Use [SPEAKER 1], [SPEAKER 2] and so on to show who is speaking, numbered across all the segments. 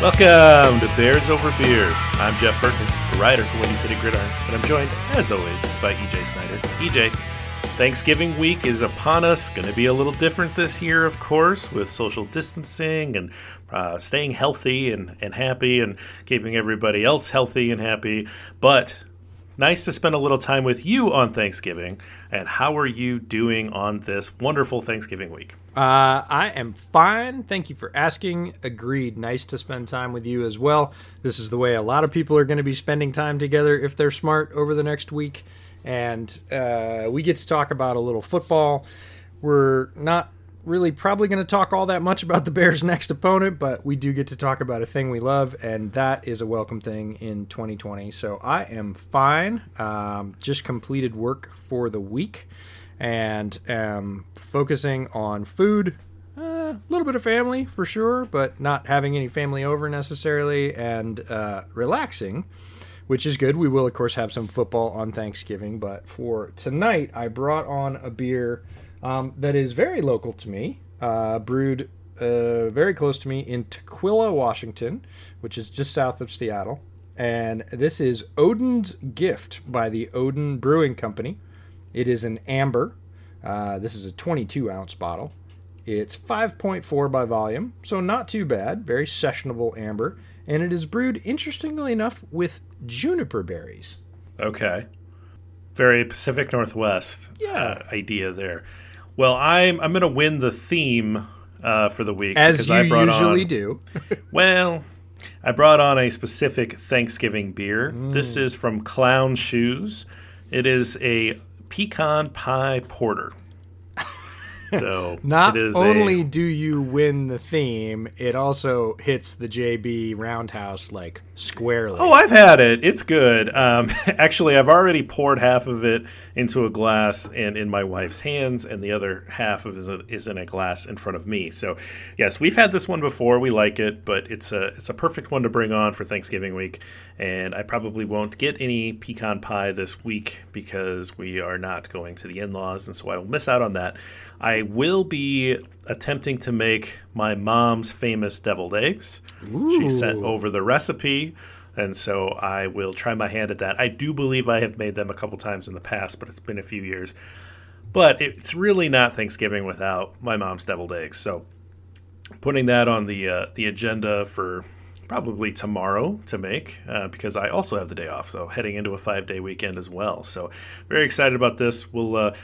[SPEAKER 1] Welcome to Bears Over Beers. I'm Jeff Perkins, the writer for Windy City Gridiron, and I'm joined, as always, by EJ Snyder. EJ, Thanksgiving week is upon us. Going to be a little different this year, of course, with social distancing and uh, staying healthy and, and happy and keeping everybody else healthy and happy. But nice to spend a little time with you on Thanksgiving. And how are you doing on this wonderful Thanksgiving week?
[SPEAKER 2] Uh, I am fine. Thank you for asking. Agreed. Nice to spend time with you as well. This is the way a lot of people are going to be spending time together if they're smart over the next week. And uh, we get to talk about a little football. We're not really probably going to talk all that much about the Bears' next opponent, but we do get to talk about a thing we love, and that is a welcome thing in 2020. So I am fine. Um, just completed work for the week and am focusing on food, a uh, little bit of family for sure, but not having any family over necessarily, and uh, relaxing, which is good. We will, of course, have some football on Thanksgiving, but for tonight, I brought on a beer um, that is very local to me, uh, brewed uh, very close to me in Tukwila, Washington, which is just south of Seattle. And this is Odin's Gift by the Odin Brewing Company. It is an amber. Uh, this is a 22 ounce bottle. It's 5.4 by volume, so not too bad. Very sessionable amber. And it is brewed, interestingly enough, with juniper berries.
[SPEAKER 1] Okay. Very Pacific Northwest
[SPEAKER 2] Yeah.
[SPEAKER 1] uh, idea there. Well, I'm I'm going to win the theme uh, for the week
[SPEAKER 2] As
[SPEAKER 1] because
[SPEAKER 2] you
[SPEAKER 1] I
[SPEAKER 2] usually
[SPEAKER 1] on,
[SPEAKER 2] do.
[SPEAKER 1] Well, I brought on a specific Thanksgiving beer. This
[SPEAKER 2] Mm.
[SPEAKER 1] is from Clown Shoes. It is a pecan pie porter. So
[SPEAKER 2] Not
[SPEAKER 1] it is
[SPEAKER 2] only
[SPEAKER 1] a,
[SPEAKER 2] do you win the theme, it also hits the JB roundhouse like squarely.
[SPEAKER 1] Oh, I've had it. It's good. Um, actually, I've already poured half of it into a glass and in my wife's hands, and the other half of it is in a glass in front of me. So, yes, we've had this one before. We like it, but it's a it's a perfect one to bring on for Thanksgiving week. And I probably won't get any pecan pie this week because we are not going to the in-laws, and so I will miss out on that. I will be attempting to make my mom's famous deviled eggs. She sent over the recipe, and so I will try my hand at that. I do believe I have made them a couple times in the past, but it's been a few years. But it's really not Thanksgiving without my mom's deviled eggs. So putting that on the uh, the agenda for probably tomorrow to make uh, because I also have the day off. So heading into a five day weekend as well. So very excited about this. We'll. Uh,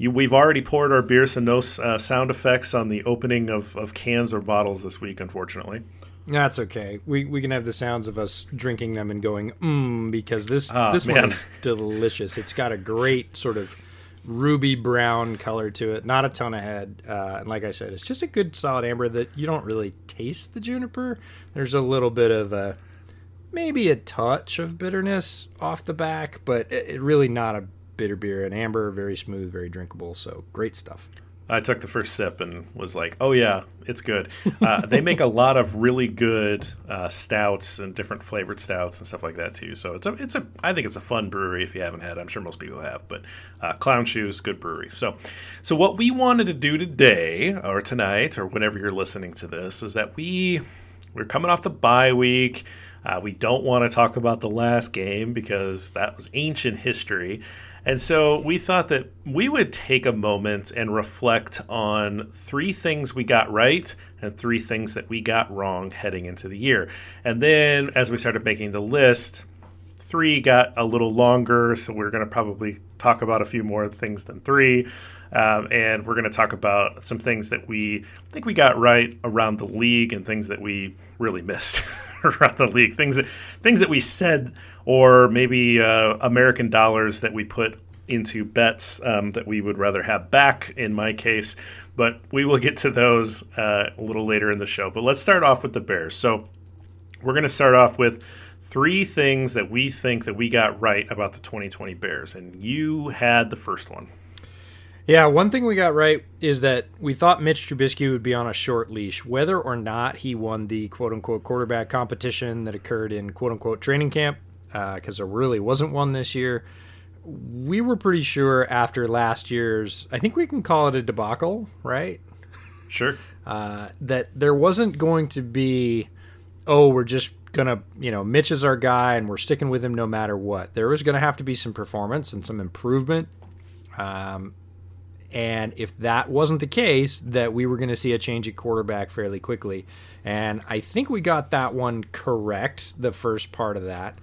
[SPEAKER 1] you, we've already poured our beer, so no uh, sound effects on the opening of, of cans or bottles this week, unfortunately.
[SPEAKER 2] That's okay. We we can have the sounds of us drinking them and going mmm because this
[SPEAKER 1] Ah,
[SPEAKER 2] this
[SPEAKER 1] man.
[SPEAKER 2] one is delicious. It's got a great sort of ruby brown color to it. Not a ton of head, uh, and like I said, it's just a good solid amber that you don't really taste the juniper. There's a little bit of a maybe a touch of bitterness off the back, but it, it really not a bitter beer. and amber, very smooth, very drinkable. So great stuff.
[SPEAKER 1] I took the first sip and was like, "Oh yeah, it's good." Uh, they make a lot of really good uh, stouts and different flavored stouts and stuff like that too. So it's a, it's a, I think it's a fun brewery if you haven't had. I'm sure most people have, but uh, Clown Shoes, good brewery. So, so what we wanted to do today or tonight or whenever you're listening to this is that we we're coming off the bye week. Uh, we don't want to talk about the last game because that was ancient history. And so we thought that we would take a moment and reflect on three things we got right and three things that we got wrong heading into the year. And then as we started making the list, three got a little longer, so we're going to probably talk about a few more things than three. Um, and we're going to talk about some things that we think we got right around the league and things that we really missed around the league. Things that things that we said or maybe uh, American dollars that we put into bets um, that we would rather have back in my case. But we will get to those uh, a little later in the show. But let's start off with the Bears. So we're going to start off with three things that we think that we got right about the 2020 Bears, and you had the first one.
[SPEAKER 2] Yeah, one thing we got right is that we thought Mitch Trubisky would be on a short leash, whether or not he won the quote unquote quarterback competition that occurred in quote unquote training camp because uh, there really wasn't one this year. We were pretty sure after last year's, I think we can call it a debacle, right?
[SPEAKER 1] Sure.
[SPEAKER 2] Uh, that there wasn't going to be, oh, we're just gonna, you know, Mitch is our guy and we're sticking with him no matter what. There was going to have to be some performance and some improvement. Um, and if that wasn't the case, that we were going to see a change at quarterback fairly quickly. And I think we got that one correct, the first part of that.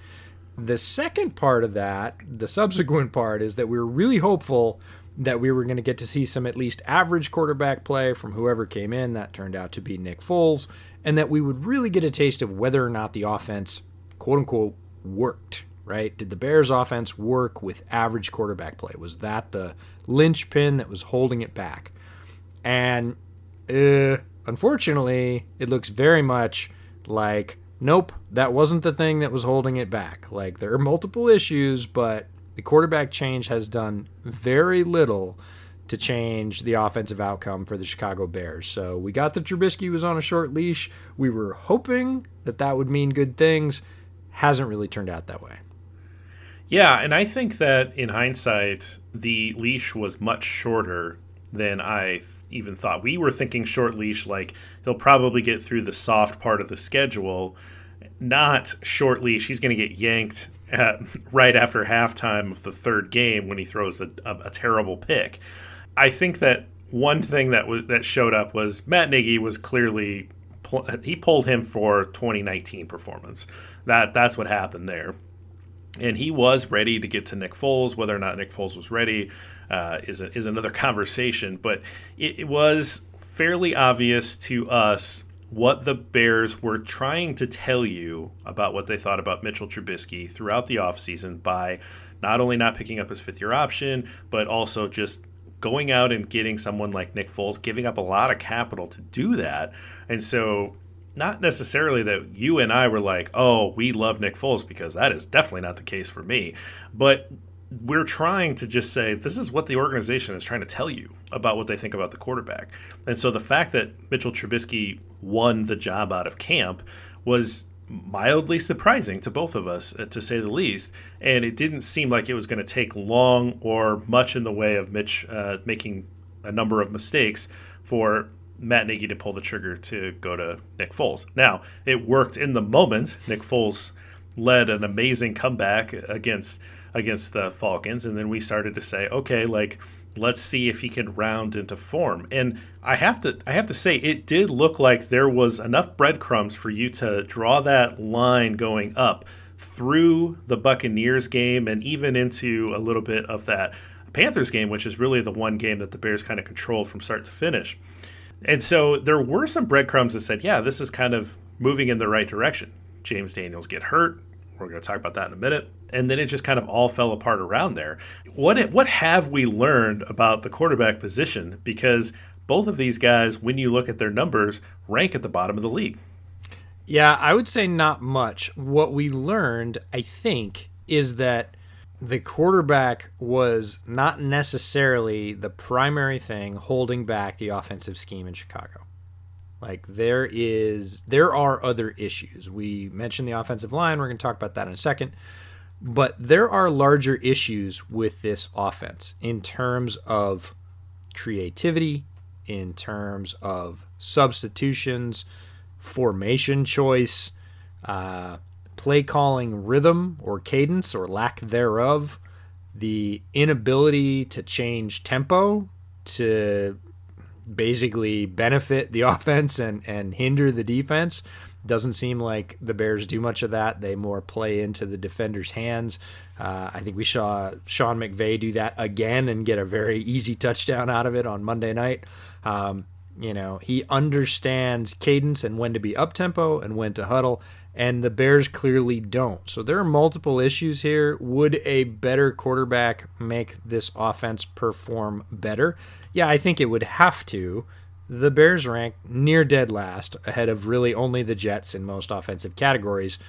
[SPEAKER 2] The second part of that, the subsequent part, is that we were really hopeful that we were going to get to see some at least average quarterback play from whoever came in. That turned out to be Nick Foles. And that we would really get a taste of whether or not the offense, quote unquote, worked, right? Did the Bears' offense work with average quarterback play? Was that the linchpin that was holding it back? And uh, unfortunately, it looks very much like nope, that wasn't the thing that was holding it back. Like there are multiple issues, but the quarterback change has done very little to change the offensive outcome for the Chicago Bears. So we got that Trubisky was on a short leash. We were hoping that that would mean good things. Hasn't really turned out that way.
[SPEAKER 1] Yeah, and I think that in hindsight, the leash was much shorter than I even thought. We were thinking short leash, like he'll probably get through the soft part of the schedule, not short leash. He's going to get yanked at, right after halftime of the third game when he throws a, a, a terrible pick. I think that one thing that was that showed up was Matt Nagy was clearly he pulled him for 2019 performance. That that's what happened there. And he was ready to get to Nick Foles. Whether or not Nick Foles was ready, uh, is a, is another conversation. But it, it was fairly obvious to us what the Bears were trying to tell you about what they thought about Mitchell Trubisky throughout the offseason by not only not picking up his fifth year option, but also just going out and getting someone like Nick Foles, giving up a lot of capital to do that. And so, not necessarily that you and I were like, oh, we love Nick Foles, because that is definitely not the case for me. But we're trying to just say this is what the organization is trying to tell you about what they think about the quarterback. And so the fact that Mitchell Trubisky won the job out of camp was mildly surprising to both of us, uh, to say the least. And it didn't seem like it was going to take long or much in the way of Mitch uh, making a number of mistakes for Matt Nagy to pull the trigger to go to Nick Foles. Now, it worked in the moment. Nick Foles led an amazing comeback against against the Falcons, and then we started to say, okay, like let's see if he can round into form. And I have to I have to say it did look like there was enough breadcrumbs for you to draw that line going up through the Buccaneers game and even into a little bit of that Panthers game, which is really the one game that the Bears kind of controlled from start to finish. And so there were some breadcrumbs that said, yeah, this is kind of moving in the right direction. James Daniels get hurt. We're going to talk about that in a minute. And then it just kind of all fell apart around there. What what have we learned about the quarterback position? Because both of these guys, when you look at their numbers, rank at the bottom of the league.
[SPEAKER 2] Yeah, I would say not much. What we learned, I think, is that the quarterback was not necessarily the primary thing holding back the offensive scheme in Chicago. Like there is there are other issues. We mentioned the offensive line, we're going to talk about that in a second. But there are larger issues with this offense in terms of creativity, in terms of substitutions, formation choice, uh, play calling rhythm or cadence or lack thereof, the inability to change tempo to basically benefit the offense and, and hinder the defense. Doesn't seem like the Bears do much of that. They more play into the defender's hands. Uh, I think we saw Sean McVay do that again and get a very easy touchdown out of it on Monday night. Um, you know, he understands cadence and when to be up tempo and when to huddle, and the Bears clearly don't. So there are multiple issues here. Would a better quarterback make this offense perform better? Yeah, I think it would have to. The Bears rank near dead last, ahead of really only the Jets in most offensive categories.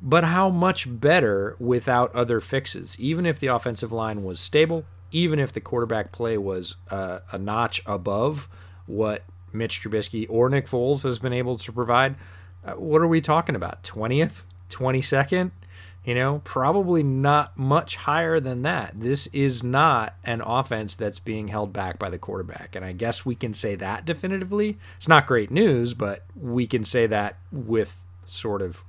[SPEAKER 2] But how much better without other fixes? Even if the offensive line was stable, even if the quarterback play was uh, a notch above what Mitch Trubisky or Nick Foles has been able to provide, uh, what are we talking about? 20th, 22nd? You know, probably not much higher than that. This is not an offense that's being held back by the quarterback. And I guess we can say that definitively. It's not great news, but we can say that with sort of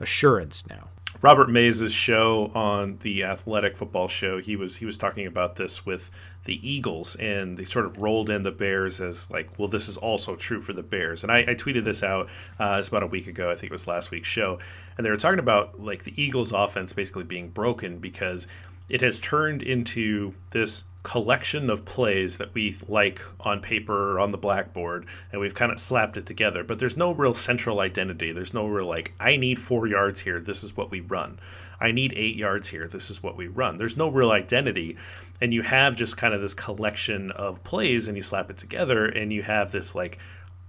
[SPEAKER 2] assurance now.
[SPEAKER 1] Robert Mays' show on the Athletic Football Show, he was he was talking about this with the Eagles, and they sort of rolled in the Bears as like, well, this is also true for the Bears. And I, I tweeted this out uh, it's about a week ago. I think it was last week's show, and they were talking about like the Eagles' offense basically being broken because it has turned into this collection of plays that we like on paper or on the blackboard and we've kind of slapped it together. But there's no real central identity. There's no real like i need four yards here this is what we run. I need eight yards here this is what we run. There's no real identity. And you have just kind of this collection of plays and you slap it together and you have this like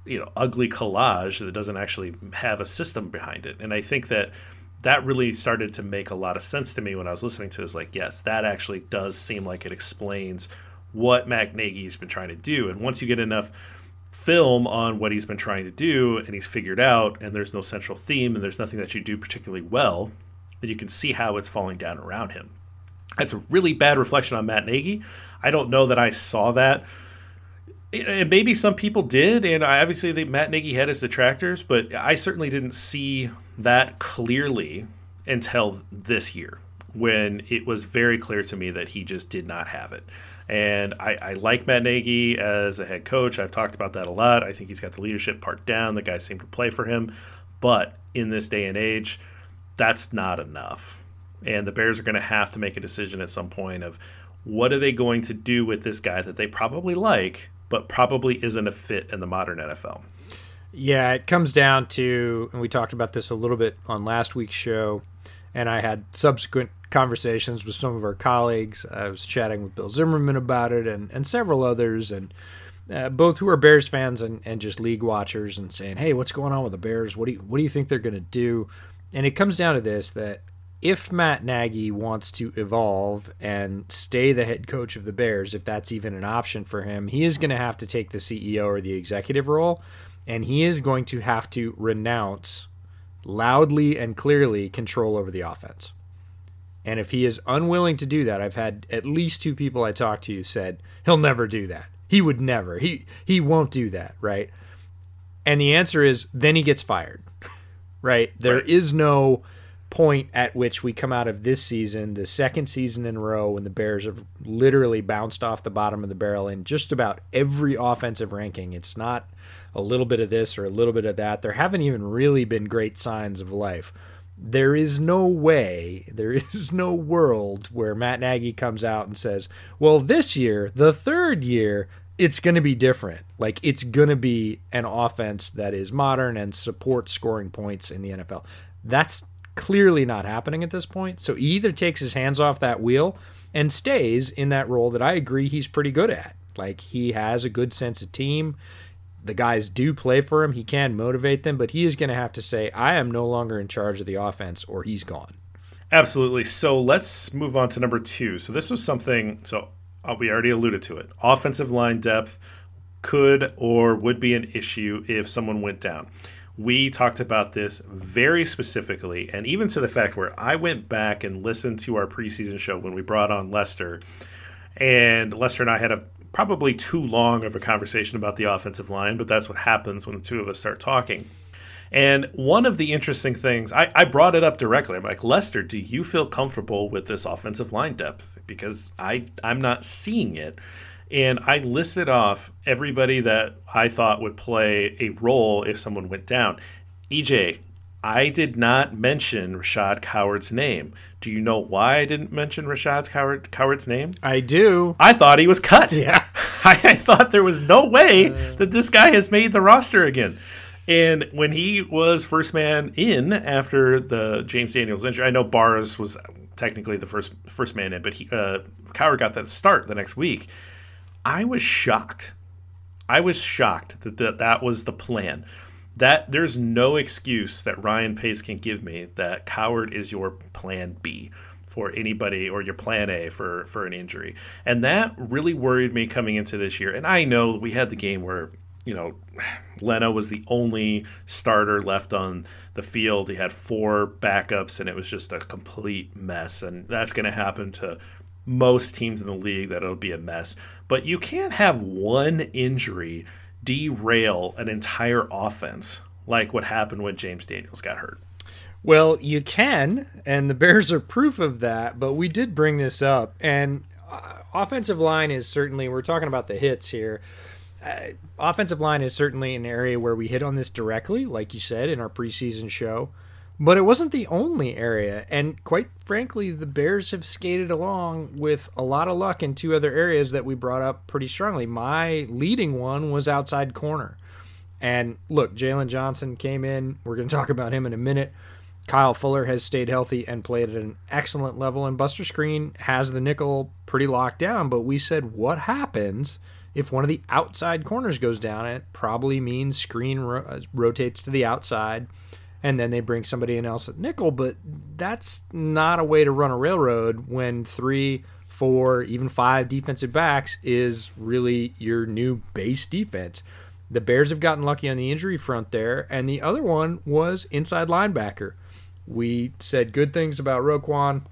[SPEAKER 1] you know ugly collage that doesn't actually have a system behind it. And i think that that really started to make a lot of sense to me when I was listening to it. Is like, yes, that actually does seem like it explains what Matt Nagy's been trying to do. And once you get enough film on what he's been trying to do and he's figured out and there's no central theme and there's nothing that you do particularly well, then you can see how it's falling down around him. That's a really bad reflection on Matt Nagy. I don't know that I saw that. And maybe some people did, and I, obviously Matt Nagy had his detractors, but I certainly didn't see that clearly until this year when it was very clear to me that he just did not have it. And I, I, like Matt Nagy as a head coach. I've talked about that a lot. I think he's got the leadership part down. The guys seem to play for him. But in this day and age, that's not enough. And the Bears are going to have to make a decision at some point of what are they going to do with this guy that they probably like, but probably isn't a fit in the modern NFL.
[SPEAKER 2] Yeah, it comes down to, and we talked about this a little bit on last week's show, and I had subsequent conversations with some of our colleagues. I was chatting with Bill Zimmerman about it and, and several others, and uh, both who are Bears fans and, and just league watchers, and saying, "Hey, what's going on with the Bears? What do you, what do you think they're going to do?" And it comes down to this: that if Matt Nagy wants to evolve and stay the head coach of the Bears, if that's even an option for him, he is going to have to take the CEO or the executive role and he is going to have to renounce loudly and clearly control over the offense. And if he is unwilling to do that, I've had at least two people I talked to said he'll never do that. He would never. He he won't do that, right? And the answer is then he gets fired. right? There right. is no point at which we come out of this season, the second season in a row when the Bears have literally bounced off the bottom of the barrel in just about every offensive ranking. It's not a little bit of this or a little bit of that. There haven't even really been great signs of life. There is no way, there is no world where Matt Nagy comes out and says, well, this year, the third year, it's going to be different. Like, it's going to be an offense that is modern and supports scoring points in the NFL. That's clearly not happening at this point. So he either takes his hands off that wheel and stays in that role that I agree he's pretty good at. Like, he has a good sense of team the guys do play for him. He can motivate them, but he is going to have to say, I am no longer in charge of the offense, or he's gone.
[SPEAKER 1] Absolutely. So let's move on to number two. So this was something. So uh, we already alluded to it. Offensive line depth could or would be an issue if someone went down. We talked about this very specifically, and even to the fact where I went back and listened to our preseason show when we brought on Lester, and Lester and I had a probably too long of a conversation about the offensive line, but that's what happens when the two of us start talking. And one of the interesting things, I, I, brought it up directly. I'm like, Lester, do you feel comfortable with this offensive line depth? Because I, I'm not seeing it. And I listed off everybody that I thought would play a role if someone went down. EJ, I did not mention Rashad Coward's name. Do you know why I didn't mention Rashad Coward, Coward's name?
[SPEAKER 2] I do.
[SPEAKER 1] I thought he was cut.
[SPEAKER 2] Yeah.
[SPEAKER 1] I, I thought there was no way uh, that this guy has made the roster again. And when he was first man in after the James Daniels injury, I know Bars was technically the first first man in, but he, uh, Coward got that start the next week. I was shocked. I was shocked that that, that was the plan. That there's no excuse that Ryan Pace can give me that Coward is your plan B for anybody or your plan A for for an injury. And that really worried me coming into this year. And I know we had the game where you know, Leno was the only starter left on the field. He had four backups, and it was just a complete mess. And that's going to happen to most teams in the league that it'll be a mess. But you can't have one injury derail an entire offense like what happened when James Daniels got hurt.
[SPEAKER 2] Well, you can, and the Bears are proof of that. But we did bring this up, and uh, offensive line is certainly, we're talking about the hits here uh, offensive line is certainly an area where we hit on this directly, like you said in our preseason show. But it wasn't the only area, and quite frankly, the Bears have skated along with a lot of luck in two other areas that we brought up pretty strongly. My leading one was outside corner. And look, Jaylon Johnson came in. We're going to talk about him in a minute. Kyle Fuller has stayed healthy and played at an excellent level, and Buster Skrine has the nickel pretty locked down. But we said, what happens if one of the outside corners goes down, it probably means Screen ro- uh, rotates to the outside and then they bring somebody in else at nickel. But that's not a way to run a railroad when three, four, even five defensive backs is really your new base defense. The Bears have gotten lucky on the injury front there, and the other one was inside linebacker. We said good things about Roquan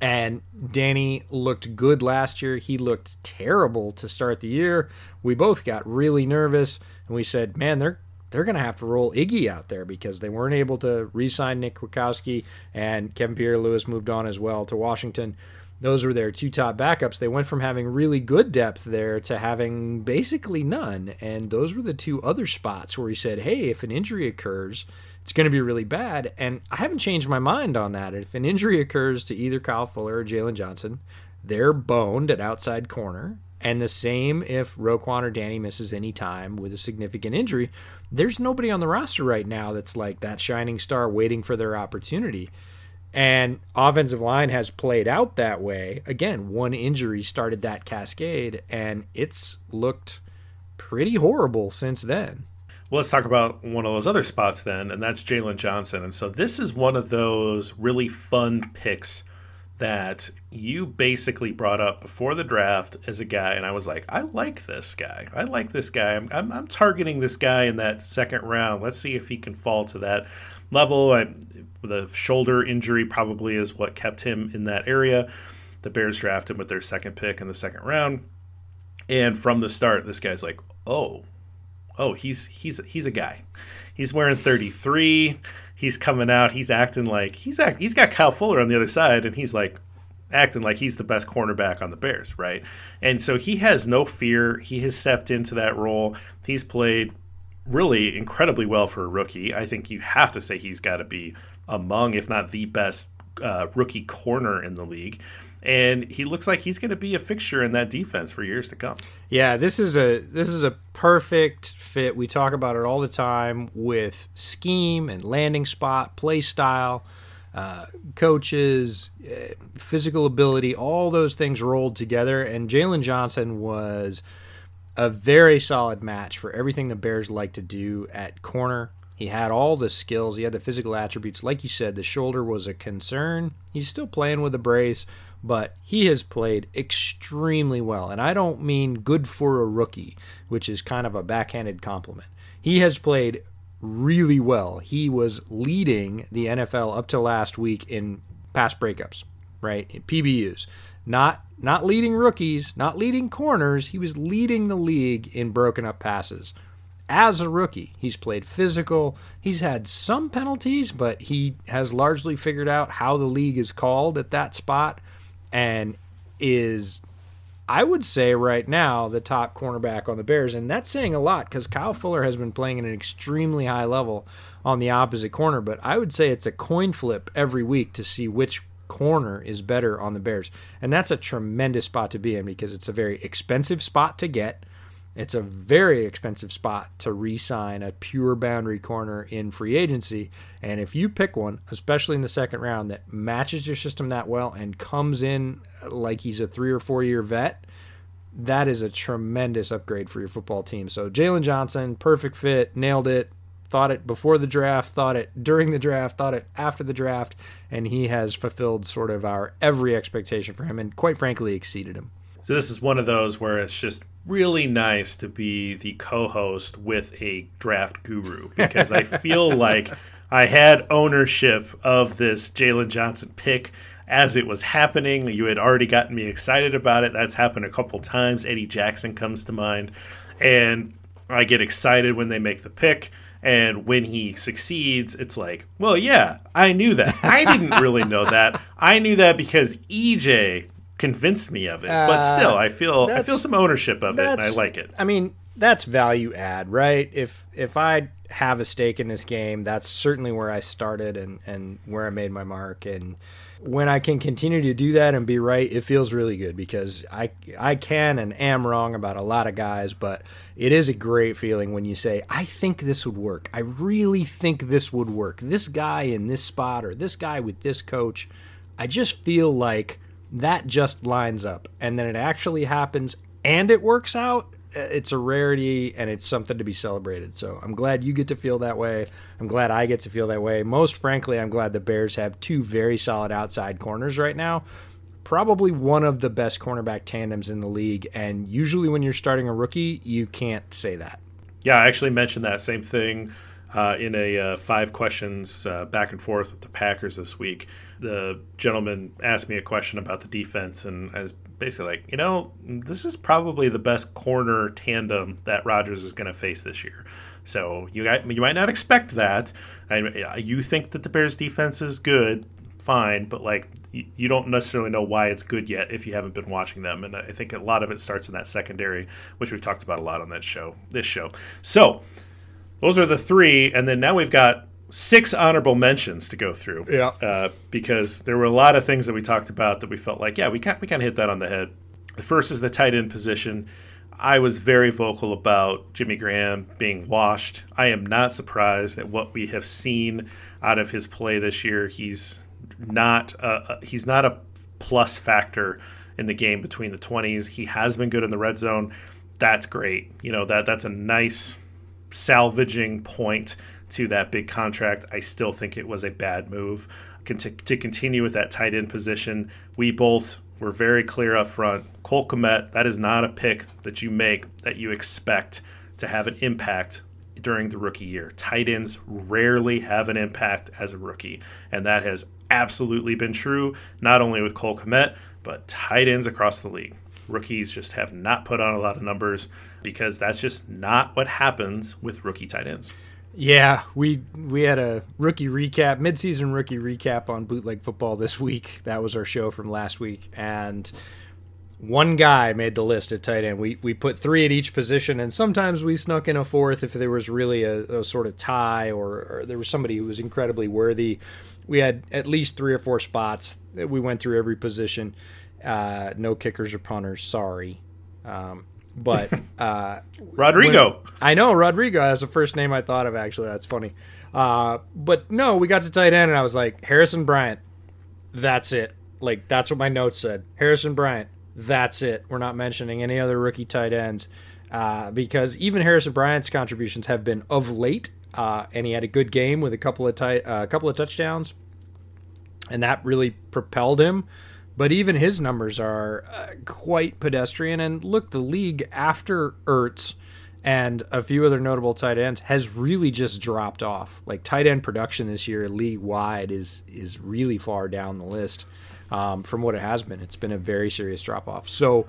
[SPEAKER 2] and Danny looked good last year. He looked terrible to start the year. We both got really nervous and we said, man, they're they're going to have to roll Iggy out there because they weren't able to re-sign Nick Kwiatkowski and Kevin Pierre-Louis moved on as well to Washington. Those were their two top backups. They went from having really good depth there to having basically none. And those were the two other spots where he said, hey, if an injury occurs – it's going to be really bad. And I haven't changed my mind on that. If an injury occurs to either Kyle Fuller or Jaylon Johnson, they're boned at outside corner. And the same if Roquan or Danny misses any time with a significant injury. There's nobody on the roster right now that's like that shining star waiting for their opportunity. And offensive line has played out that way. Again, one injury started that cascade, and it's looked pretty horrible since then.
[SPEAKER 1] Well, let's talk about one of those other spots then, and that's Jaylon Johnson. And so this is one of those really fun picks that you basically brought up before the draft as a guy, and I was like, I like this guy. I like this guy. I'm, I'm, I'm targeting this guy in that second round. Let's see if he can fall to that level. I, the shoulder injury probably is what kept him in that area. The Bears drafted him with their second pick in the second round. And from the start, this guy's like, oh, oh, he's he's he's a guy. He's wearing 33. He's coming out. He's acting like he's act, he's got Kyle Fuller on the other side, and he's like acting like he's the best cornerback on the Bears, right? And so he has no fear. He has stepped into that role. He's played really incredibly well for a rookie. I think you have to say he's got to be among, if not the best uh, rookie corner in the league and he looks like he's going to be a fixture in that defense for years to come.
[SPEAKER 2] Yeah, this is a this is a perfect fit. We talk about it all the time with scheme and landing spot, play style, uh, coaches, uh, physical ability, all those things rolled together. And Jaylon Johnson was a very solid match for everything the Bears like to do at corner. He had all the skills, he had the physical attributes. Like you said, the shoulder was a concern. He's still playing with a brace, but he has played extremely well. And I don't mean good for a rookie, which is kind of a backhanded compliment. He has played really well. He was leading the NFL up to last week in pass breakups, right? In PBUs. Not not leading rookies, not leading corners. He was leading the league in broken up passes. As a rookie, he's played physical. He's had some penalties, but he has largely figured out how the league is called at that spot and is I would say right now the top cornerback on the Bears, and that's saying a lot because Kyle Fuller has been playing at an extremely high level on the opposite corner. But I would say it's a coin flip every week to see which corner is better on the Bears, and that's a tremendous spot to be in because it's a very expensive spot to get. It's a very expensive spot to re sign a pure boundary corner in free agency. And if you pick one, especially in the second round, that matches your system that well and comes in like he's a three or four year vet, that is a tremendous upgrade for your football team. So Jaylon Johnson, perfect fit, nailed it. Thought it before the draft, thought it during the draft, thought it after the draft, and he has fulfilled sort of our every expectation for him and quite frankly exceeded him.
[SPEAKER 1] So this is one of those where it's just really nice to be the co-host with a draft guru because I feel like I had ownership of this Jaylon Johnson pick as it was happening. You had already gotten me excited about it. That's happened a couple times. Eddie Jackson comes to mind, and I get excited when they make the pick. And when he succeeds, it's like, well, yeah, I knew that. I didn't really know that. I knew that because EJ convinced me of it. Uh, but still, I feel I feel some ownership of it, and I like it.
[SPEAKER 2] I mean, that's value add, right? If if I have a stake in this game, that's certainly where I started and and where I made my mark. And when I can continue to do that and be right, it feels really good because I I can and am wrong about a lot of guys, but it is a great feeling when you say, I think this would work. I really think this would work. This guy in this spot or this guy with this coach. I just feel like that just lines up. And then it actually happens and it works out. It's a rarity and it's something to be celebrated. So i'm glad you get to feel that way. I'm glad i get to feel that way. Most frankly i'm glad the bears have two very solid outside corners right now. Probably one of the best cornerback tandems in the league. And usually when you're starting a rookie you can't say that.
[SPEAKER 1] Yeah i actually mentioned that same thing uh, in a uh, five questions uh, back and forth with the packers this week the gentleman asked me a question about the defense, and I was basically like, you know, this is probably the best corner tandem that Rodgers is going to face this year. So you you might not expect that. I, you think that the Bears defense is good, fine, but like you, you don't necessarily know why it's good yet if you haven't been watching them. And I think a lot of it starts in that secondary, which we've talked about a lot on that show, this show. So those are the three, and then now we've got six honorable mentions to go through.
[SPEAKER 2] Yeah.
[SPEAKER 1] Uh, because there were a lot of things that we talked about that we felt like, yeah, we can we kind of hit that on the head. The first is the tight end position. I was very vocal about Jimmy Graham being washed. I am not surprised at what we have seen out of his play this year. He's not a, he's not a plus factor in the game between the 20s. He has been good in the red zone. That's great. You know that that's a nice salvaging point to that big contract. I still think it was a bad move. To continue with that tight end position, we both were very clear up front. Cole Kmet, that is not a pick that you make that you expect to have an impact during the rookie year. Tight ends rarely have an impact as a rookie, and that has absolutely been true, not only with Cole Kmet, but tight ends across the league. Rookies just have not put on a lot of numbers because that's just not what happens with rookie tight ends.
[SPEAKER 2] Yeah, we we had a rookie recap, midseason rookie recap on bootleg football this week. That was our show from last week, and one guy made the list at tight end. We we put three at each position, and sometimes we snuck in a fourth if there was really a, a sort of tie or, or, there was somebody who was incredibly worthy. We had at least three or four spots. We went through every position. Uh, no kickers or punters. Sorry. Um, but uh,
[SPEAKER 1] Rodrigo.
[SPEAKER 2] When, I know Rodrigo. That's the first name I thought of. Actually, that's funny. Uh, but no, we got to tight end, and I was like Harrison Bryant. That's it. Like that's what my notes said. Harrison Bryant. That's it. We're not mentioning any other rookie tight ends uh, because even Harrison Bryant's contributions have been of late uh, and he had a good game with a couple of tight, a uh, couple of touchdowns, and that really propelled him. But even his numbers are uh, quite pedestrian. And look, the league after Ertz and a few other notable tight ends has really just dropped off. Like tight end production this year, league wide, is is really far down the list um, from what it has been. It's been a very serious drop off. So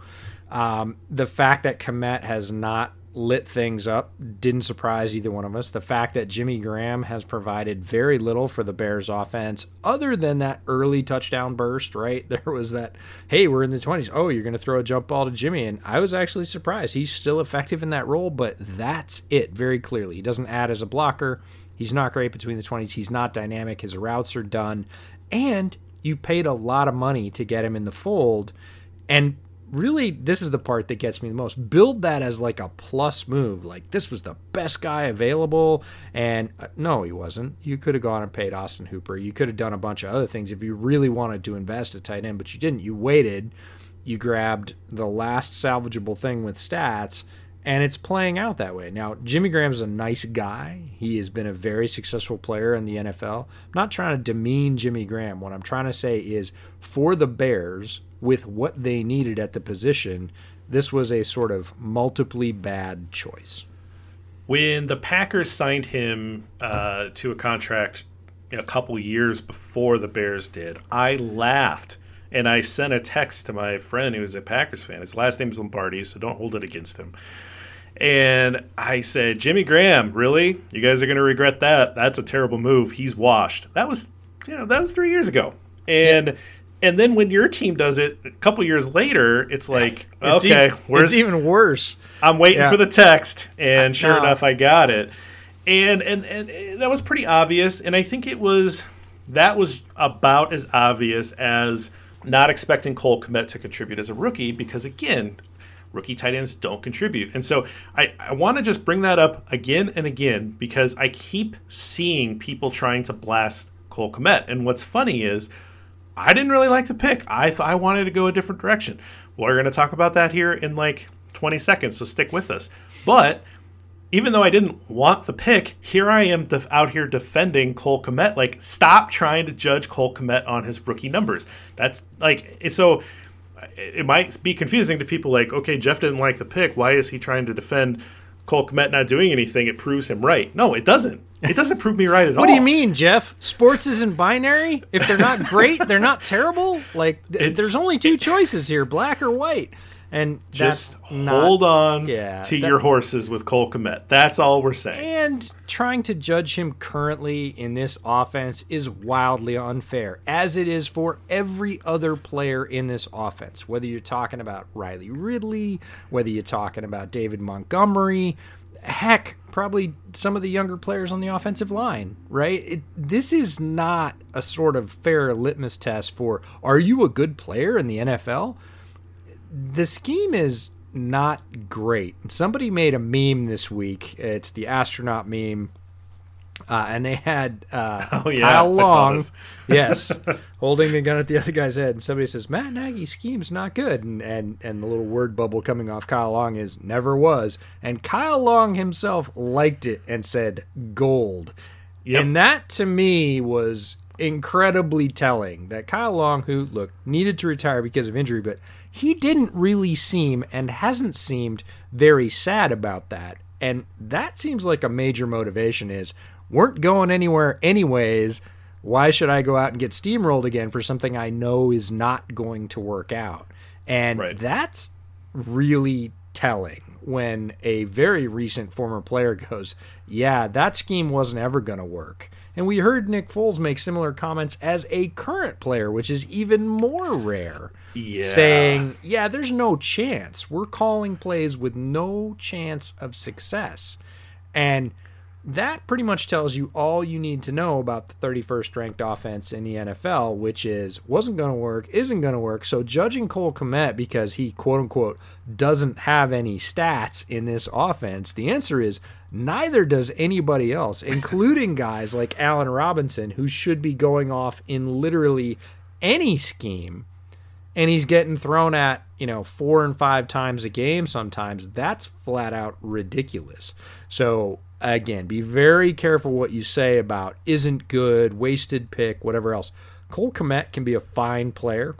[SPEAKER 2] um, the fact that Kmet has not lit things up didn't surprise either one of us. The fact that Jimmy Graham has provided very little for the Bears offense other than that early touchdown burst, right? There was that, hey, we're in the 20s. Oh, you're going to throw a jump ball to Jimmy. And I was actually surprised. He's still effective in that role, but that's it very clearly. He doesn't add as a blocker. He's not great between the 20s. He's not dynamic. His routes are done. And you paid a lot of money to get him in the fold. And really this is the part that gets me the most build that as like a plus move like this was the best guy available and uh, no he wasn't you could have gone and paid austin hooper you could have done a bunch of other things if you really wanted to invest a tight end but you didn't you waited you grabbed the last salvageable thing with stats and it's playing out that way. Now, Jimmy Graham's a nice guy. He has been a very successful player in the NFL. I'm not trying to demean Jimmy Graham. What I'm trying to say is for the Bears, with what they needed at the position, this was a sort of multiply bad choice.
[SPEAKER 1] When the Packers signed him uh, to a contract a couple years before the Bears did, I laughed and I sent a text to my friend who was a Packers fan. His last name is Lombardi, so don't hold it against him. And I said, Jimmy Graham, really? You guys are going to regret that. That's a terrible move. He's washed. That was, you know, that was three years ago. And yeah. And then when your team does it a couple years later, it's like, it's okay,
[SPEAKER 2] even, where's, it's even worse.
[SPEAKER 1] I'm waiting yeah. for the text, and sure enough, I got it. And, and and eh, that was pretty obvious. And I think it was that was about as obvious as not expecting Cole Kmet to contribute as a rookie because again, rookie tight ends don't contribute. And so I, I want to just bring that up again and again because I keep seeing people trying to blast Cole Kmet. And what's funny is I didn't really like the pick. I th- I wanted to go a different direction. We're going to talk about that here in like 20 seconds, so stick with us. But even though I didn't want the pick, here I am def- out here defending Cole Kmet. Like, stop trying to judge Cole Kmet on his rookie numbers. That's like so it might be confusing to people like, okay, Jeff didn't like the pick. Why is he trying to defend Cole Kmet not doing anything? It proves him right. No, it doesn't. It doesn't prove me right at
[SPEAKER 2] all.
[SPEAKER 1] What
[SPEAKER 2] do you mean, Jeff? Sports isn't binary. If they're not great, they're not terrible. Like, th- there's only two choices here: black or white. And
[SPEAKER 1] just hold on yeah, to that, your horses with Cole Kmet. That's all we're saying.
[SPEAKER 2] And trying to judge him currently in this offense is wildly unfair, as it is for every other player in this offense. Whether you're talking about Riley Ridley, whether you're talking about David Montgomery, heck, probably some of the younger players on the offensive line, right? It, this is not a sort of fair litmus test for are you a good player in the NFL? The scheme is not great. Somebody made a meme this week. It's the astronaut meme. Uh, and they had uh, oh, yeah, Kyle Long, yes, holding the gun at the other guy's head. And somebody says Matt Nagy's scheme's not good, and, and and the little word bubble coming off Kyle Long is never was. And Kyle Long himself liked it and said gold. Yep. And that to me was incredibly telling. That Kyle Long, who look needed to retire because of injury, but he didn't really seem and hasn't seemed very sad about that. And that seems like a major motivation is weren't going anywhere anyways. Why should I go out and get steamrolled again for something I know is not going to work out? And right. that's really telling when a very recent former player goes, Yeah, that scheme wasn't ever going to work. And we heard Nick Foles make similar comments as a current player, which is even more rare. Yeah. Saying, yeah, there's no chance. We're calling plays with no chance of success. And that pretty much tells you all you need to know about the 31st ranked offense in the NFL, which is wasn't going to work, isn't going to work. So judging Cole Kmet because he quote unquote doesn't have any stats in this offense, the answer is neither does anybody else, including guys like Allen Robinson, who should be going off in literally any scheme. And he's getting thrown at, you know, four and five times a game sometimes. That's flat out ridiculous. So again, be very careful what you say about isn't good, wasted pick, whatever else. Cole Kmet can be a fine player.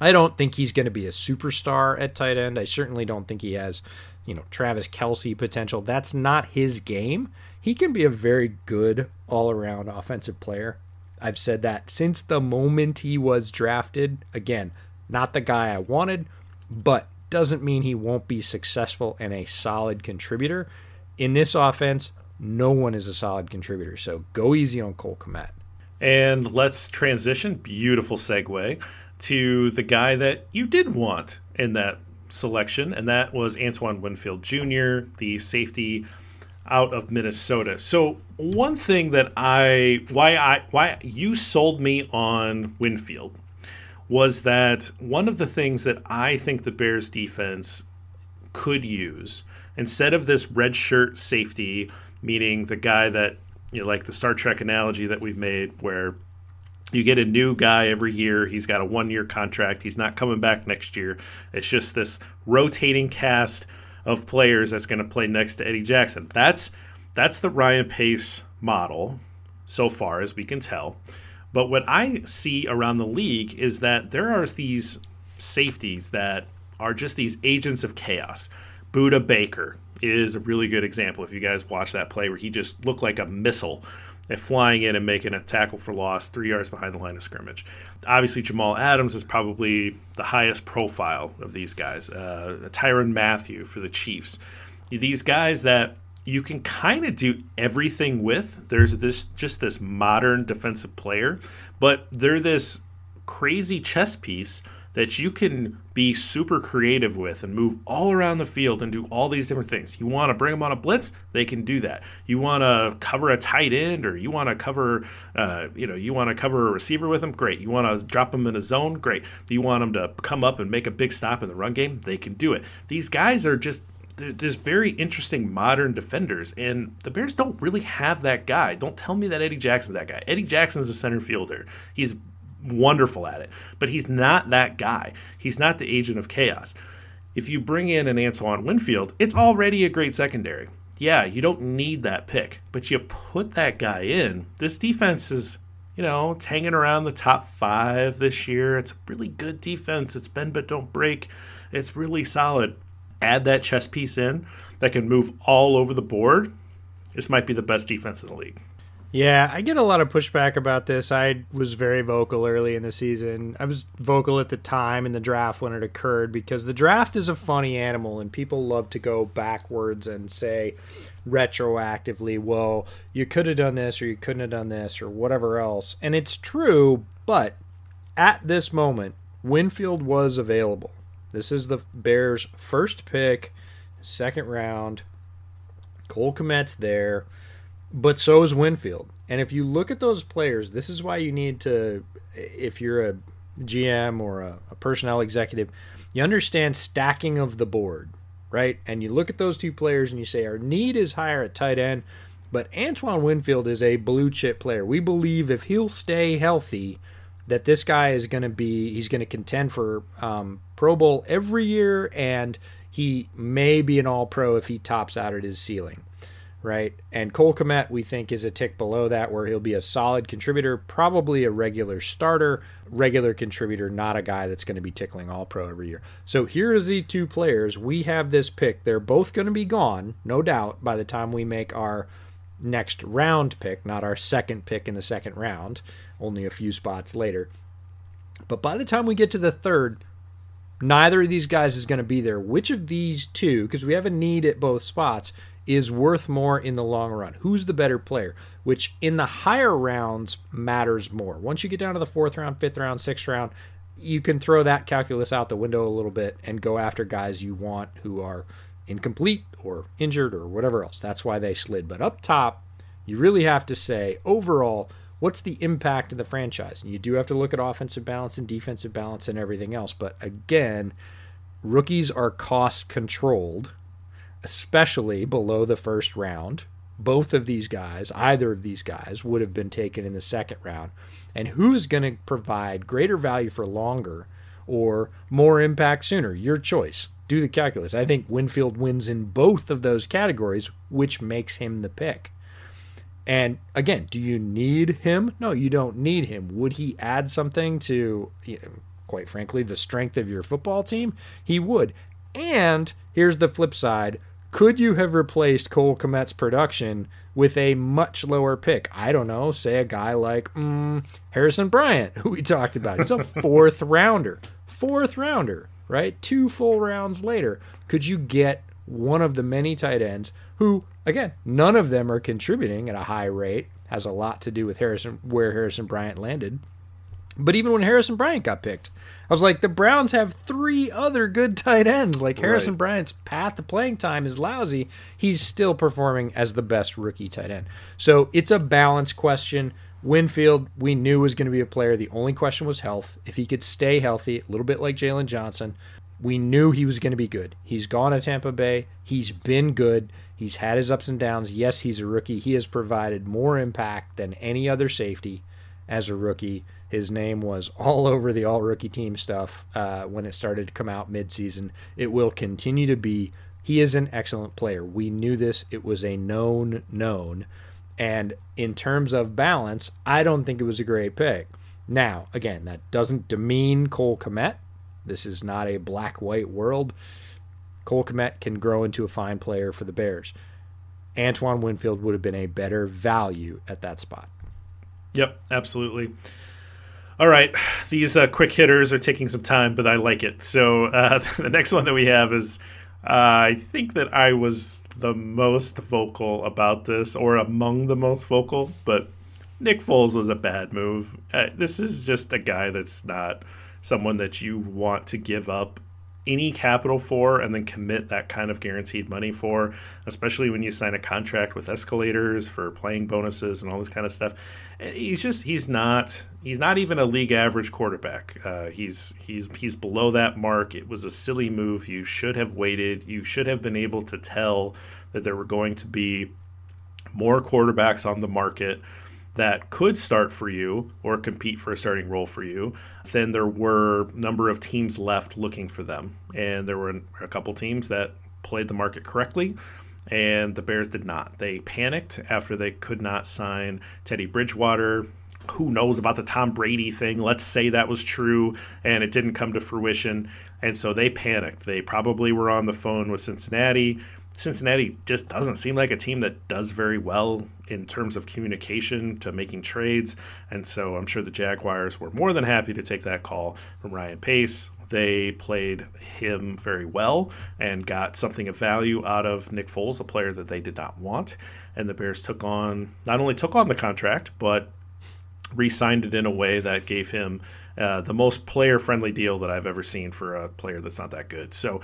[SPEAKER 2] I don't think he's going to be a superstar at tight end. I certainly don't think he has, you know, Travis Kelce potential. That's not his game. He can be a very good all around offensive player. I've said that since the moment he was drafted. Again, not the guy I wanted, but doesn't mean he won't be successful and a solid contributor. In this offense, no one is a solid contributor. So go easy on Cole Kmet.
[SPEAKER 1] And let's transition, beautiful segue, to the guy that you did want in that selection, and that was Antoine Winfield Jr., the safety out of Minnesota. So one thing that I why I why you sold me on Winfield was that one of the things that I think the Bears defense could use instead of this red shirt safety, meaning the guy that you know, like the Star Trek analogy that we've made, where you get a new guy every year. He's got a one year contract. He's not coming back next year. It's just this rotating cast of players that's going to play next to Eddie Jackson. That's that's the Ryan Pace model so far as we can tell. But what I see around the league is that there are these safeties that are just these agents of chaos. Budda Baker is a really good example. If you guys watch that play where he just looked like a missile at flying in and making a tackle for loss three yards behind the line of scrimmage. Obviously, Jamal Adams is probably the highest profile of these guys. Uh, Tyrann Mathieu for the Chiefs. These guys that you can kind of do everything with. There's this just this modern defensive player, but they're this crazy chess piece that you can be super creative with and move all around the field and do all these different things. You want to bring them on a blitz, they can do that. You want to cover a tight end, or you want to cover, uh, you know, you want to cover a receiver with them, great. You want to drop them in a zone, great. You want them to come up and make a big stop in the run game, they can do it. These guys are just there's very interesting modern defenders, and the Bears don't really have that guy. Don't tell me that Eddie Jackson's that guy. Eddie Jackson's a center fielder. He's wonderful at it, but he's not that guy. He's not the agent of chaos. If you bring in an Antoine Winfield, it's already a great secondary. Yeah, you don't need that pick, but you put that guy in. This defense is, you know, it's hanging around the top five this year. It's a really good defense. It's bend but don't break. It's really solid. Add that chess piece in that can move all over the board. This might be the best defense in the league.
[SPEAKER 2] Yeah, I get a lot of pushback about this. I was very vocal early in the season. I was vocal at the time in the draft when it occurred because the draft is a funny animal and people love to go backwards and say retroactively, well, you could have done this or you couldn't have done this or whatever else. And it's true, but at this moment, Winfield was available. This is the Bears' first pick, second round. Cole Kmet's there but so is Winfield. And if you look at those players, this is why you need to, if you're a GM or a, a, personnel executive, you understand stacking of the board, right? And you look at those two players and you say, our need is higher at tight end, but Antoine Winfield is a blue chip player. We believe if he'll stay healthy, that this guy is going to be, he's going to contend for um, Pro Bowl every year, and he may be an all pro if he tops out at his ceiling right? And Cole Kmet, we think, is a tick below that, where he'll be a solid contributor, probably a regular starter, regular contributor, not a guy that's going to be tickling all pro every year. So here is these two players. We have this pick. They're both going to be gone, no doubt, by the time we make our next round pick, not our second pick in the second round, only a few spots later. But by the time we get to the third, neither of these guys is going to be there. Which of these two, because we have a need at both spots, is worth more in the long run. Who's the better player? Which in the higher rounds matters more. Once you get down to the fourth round, fifth round, sixth round, you can throw that calculus out the window a little bit and go after guys you want who are incomplete or injured or whatever else. That's why they slid. But up top, you really have to say overall, what's the impact of the franchise? And you do have to look at offensive balance and defensive balance and everything else. But again, rookies are cost controlled especially below the first round. Both of these guys, either of these guys, would have been taken in the second round. And who's going to provide greater value for longer or more impact sooner? Your choice. do the calculus. I think Winfield wins in both of those categories, which makes him the pick. And again, do you need him? No, you don't need him. Would he add something to, you know, quite frankly, the strength of your football team? He would. And here's the flip side could you have replaced Cole Kmet's production with a much lower pick? I don't know, say a guy like mm, Harrison Bryant, who we talked about. He's a fourth rounder. Fourth rounder, right? Two full rounds later. Could you get one of the many tight ends who, again, none of them are contributing at a high rate? Has a lot to do with Harrison where Harrison Bryant landed. But even when Harrison Bryant got picked, I was like, the Browns have three other good tight ends. Like Harrison
[SPEAKER 1] Right.
[SPEAKER 2] Bryant's path to playing time is lousy. He's still performing as the best rookie tight end. So it's a balance question. Winfield, we knew was going to be a player. The only question was health. If he could stay healthy, a little bit like Jaylon Johnson, we knew he was going to be good. He's gone to Tampa Bay. He's been good. He's had his ups and downs. Yes, he's a rookie. He has provided more impact than any other safety as a rookie. His name was all over the all rookie team stuff uh, when it started to come out midseason. It will continue to be. He is an excellent player. We knew this. It was a known known. And in terms of balance, I don't think it was a great pick. Now, again, that doesn't demean Cole Kmet. This is not a black white world. Cole Kmet can grow into a fine player for the Bears. Antoine Winfield would have been a better value at that spot.
[SPEAKER 1] Yep, absolutely. All right, these uh, quick hitters are taking some time, but I like it. So uh, the next one that we have is uh, I think that I was the most vocal about this, or among the most vocal, but Nick Foles was a bad move. Uh, this is just a guy that's not someone that you want to give up any capital for and then commit that kind of guaranteed money for, especially when you sign a contract with escalators for playing bonuses and all this kind of stuff. He's just he's not he's not even a league average quarterback. Uh, he's he's he's below that mark. It was a silly move. You should have waited. You should have been able to tell that there were going to be more quarterbacks on the market that could start for you or compete for a starting role for you, then there were a number of teams left looking for them. And there were a couple teams that played the market correctly and the Bears did not. They panicked after they could not sign Teddy Bridgewater. Who knows about the Tom Brady thing? Let's say that was true and it didn't come to fruition. And so they panicked. They probably were on the phone with Cincinnati. Cincinnati just doesn't seem like a team that does very well in terms of communication to making trades. And so I'm sure the Jaguars were more than happy to take that call from Ryan Pace. They played him very well and got something of value out of Nick Foles, a player that they did not want. And the Bears took on, not only took on the contract, but re signed it in a way that gave him uh, the most player friendly deal that I've ever seen for a player that's not that good. So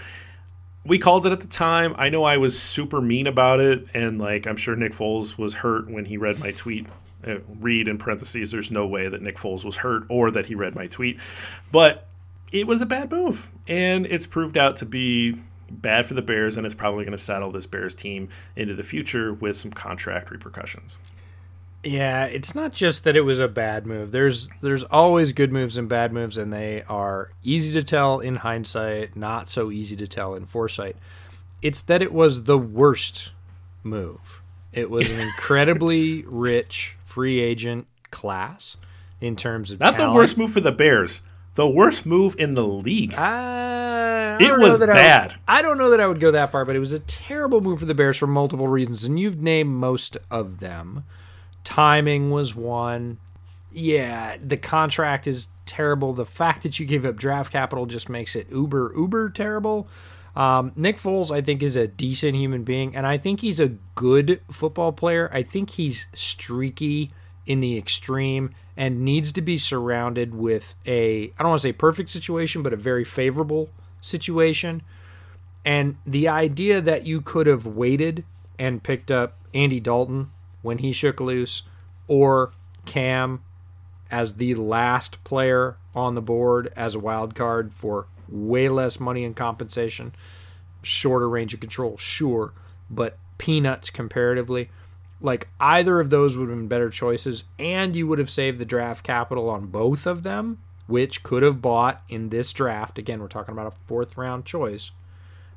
[SPEAKER 1] we called it at the time. I know I was super mean about it, and like I'm sure Nick Foles was hurt when he read my tweet. Uh, read in parentheses, there's no way that Nick Foles was hurt or that he read my tweet, but it was a bad move, and it's proved out to be bad for the Bears, and it's probably going to saddle this Bears team into the future with some contract repercussions.
[SPEAKER 2] Yeah, it's not just that it was a bad move. There's there's always good moves and bad moves, and they are easy to tell in hindsight, not so easy to tell in foresight. It's that it was the worst move. It was an incredibly rich free agent class in terms of
[SPEAKER 1] Not the worst move for the Bears, the worst move in the league.
[SPEAKER 2] Uh,
[SPEAKER 1] It was
[SPEAKER 2] that I would-
[SPEAKER 1] bad.
[SPEAKER 2] I, don't know that I would go that far, but it was a terrible move for the Bears for multiple reasons, and you've named most of them. Timing was one. Yeah, the contract is terrible. The fact that you gave up draft capital just makes it uber uber terrible. Um, Nick Foles, I think, is a decent human being, and I think he's a good football player. I think he's streaky in the extreme and needs to be surrounded with a I don't want to say perfect situation, but a very favorable situation. And the idea that you could have waited and picked up Andy Dalton when he shook loose, or Cam as the last player on the board as a wild card for way less money and compensation, shorter range of control, sure, but peanuts comparatively. Like either of those would have been better choices, and you would have saved the draft capital on both of them, which could have bought in this draft. Again, we're talking about a fourth round choice.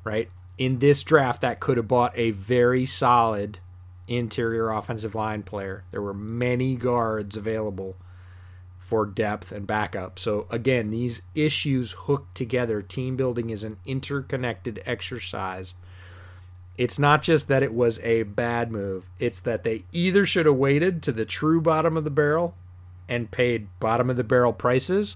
[SPEAKER 2] right? In this draft, that could have bought a very solid interior offensive line player. There were many guards available for depth and backup. So again, these issues hook together. Team building is an interconnected exercise. It's not just that it was a bad move, it's that they either should have waited to the true bottom of the barrel and paid bottom of the barrel prices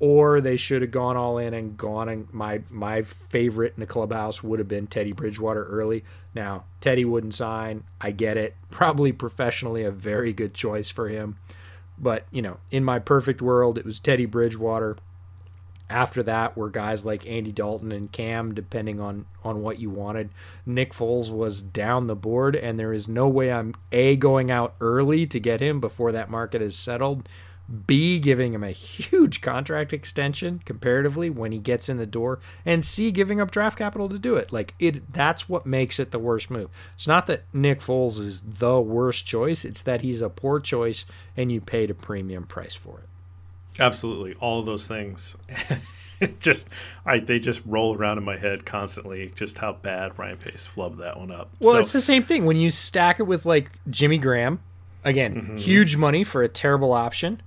[SPEAKER 2] or they should have gone all in and gone and my my favorite in the clubhouse would have been Teddy Bridgewater early. Now, Teddy wouldn't sign. I get it. Probably professionally a very good choice for him. But, you know, in my perfect world, it was Teddy Bridgewater. After that were guys like Andy Dalton and Cam, depending on on what you wanted. Nick Foles was down the board, and there is no way I'm a going out early to get him before that market is settled. B giving him a huge contract extension comparatively when he gets in the door, and C giving up draft capital to do it. Like it, that's what makes it the worst move. It's not that Nick Foles is the worst choice; it's that he's a poor choice, and you paid a premium price for it.
[SPEAKER 1] Absolutely, all of those things. just I they just roll around in my head constantly. Just how bad Ryan Pace flubbed that one up.
[SPEAKER 2] Well, so, it's the same thing when you stack it with like Jimmy Graham. Again, mm-hmm. huge money for a terrible option,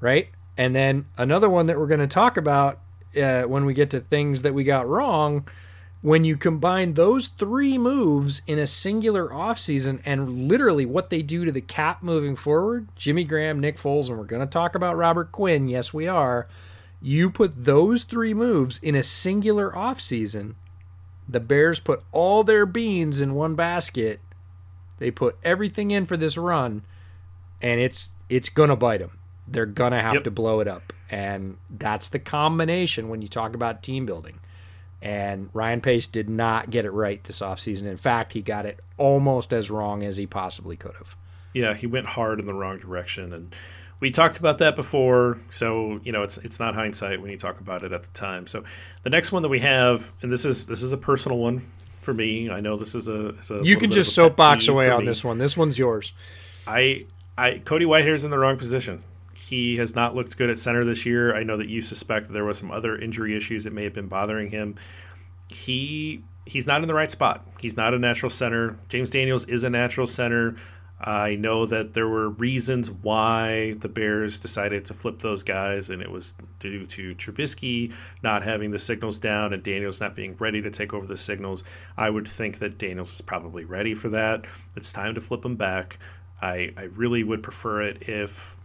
[SPEAKER 2] right? And then another one that we're going to talk about uh, when we get to things that we got wrong when you combine those three moves in a singular offseason and literally what they do to the cap moving forward Jimmy Graham, Nick Foles, and we're going to talk about Robert Quinn. Yes, we are. You put those three moves in a singular offseason. The Bears put all their beans in one basket. They put everything in for this run, and it's it's gonna bite them. They're gonna have yep. to blow it up, and that's the combination when you talk about team building. And Ryan Pace did not get it right this offseason. In fact, he got it almost as wrong as he possibly could have.
[SPEAKER 1] Yeah, he went hard in the wrong direction. And we talked about that before. So, you know, it's it's not hindsight when you talk about it at the time. So the next one that we have, and this is this is a personal one for me. I know this is a, a
[SPEAKER 2] You can just soapbox away on me. this one. This one's yours.
[SPEAKER 1] I I Cody Whitehair's in the wrong position. He has not looked good at center this year. I know that you suspect that there was some other injury issues that may have been bothering him. He he's not in the right spot. He's not a natural center. James Daniels is a natural center. I know that there were reasons why the Bears decided to flip those guys, and it was due to Trubisky not having the signals down and Daniels not being ready to take over the signals. I would think that Daniels is probably ready for that. It's time to flip him back. I, I really would prefer it if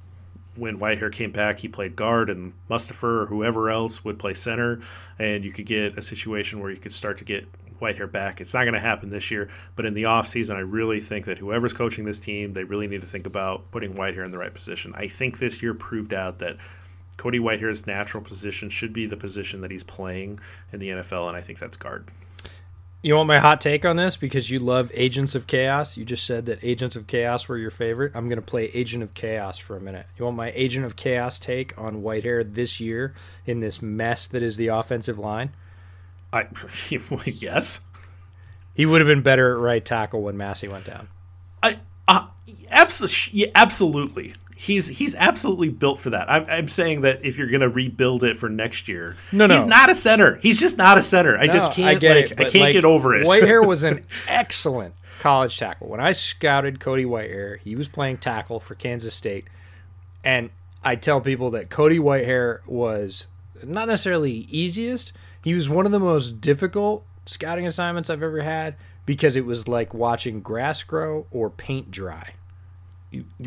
[SPEAKER 1] when Whitehair came back, he played guard, and Mustipher or whoever else would play center, and you could get a situation where you could start to get Whitehair back. It's not going to happen this year, but in the offseason, I really think that whoever's coaching this team, they really need to think about putting Whitehair in the right position. I think this year proved out that Cody Whitehair's natural position should be the position that he's playing in the NFL, and I think that's guard.
[SPEAKER 2] You want my hot take on this because you love Agents of Chaos? You just said that Agents of Chaos were your favorite. I'm going to play Agent of Chaos for a minute. You want my Agent of Chaos take on Whitehair this year in this mess that is the offensive line?
[SPEAKER 1] I yes.
[SPEAKER 2] He would have been better at right tackle when Massey went down.
[SPEAKER 1] I uh, absolutely absolutely he's he's absolutely built for that. I'm, I'm saying that if you're gonna rebuild it for next year, no, no, he's not a center. He's just not a center. I no, just can't. I get like, it. I can't like, get over it.
[SPEAKER 2] Whitehair was an excellent college tackle. When I scouted Cody Whitehair, he was playing tackle for Kansas State, and I tell people that Cody Whitehair was not necessarily easiest. He was one of the most difficult scouting assignments I've ever had because it was like watching grass grow or paint dry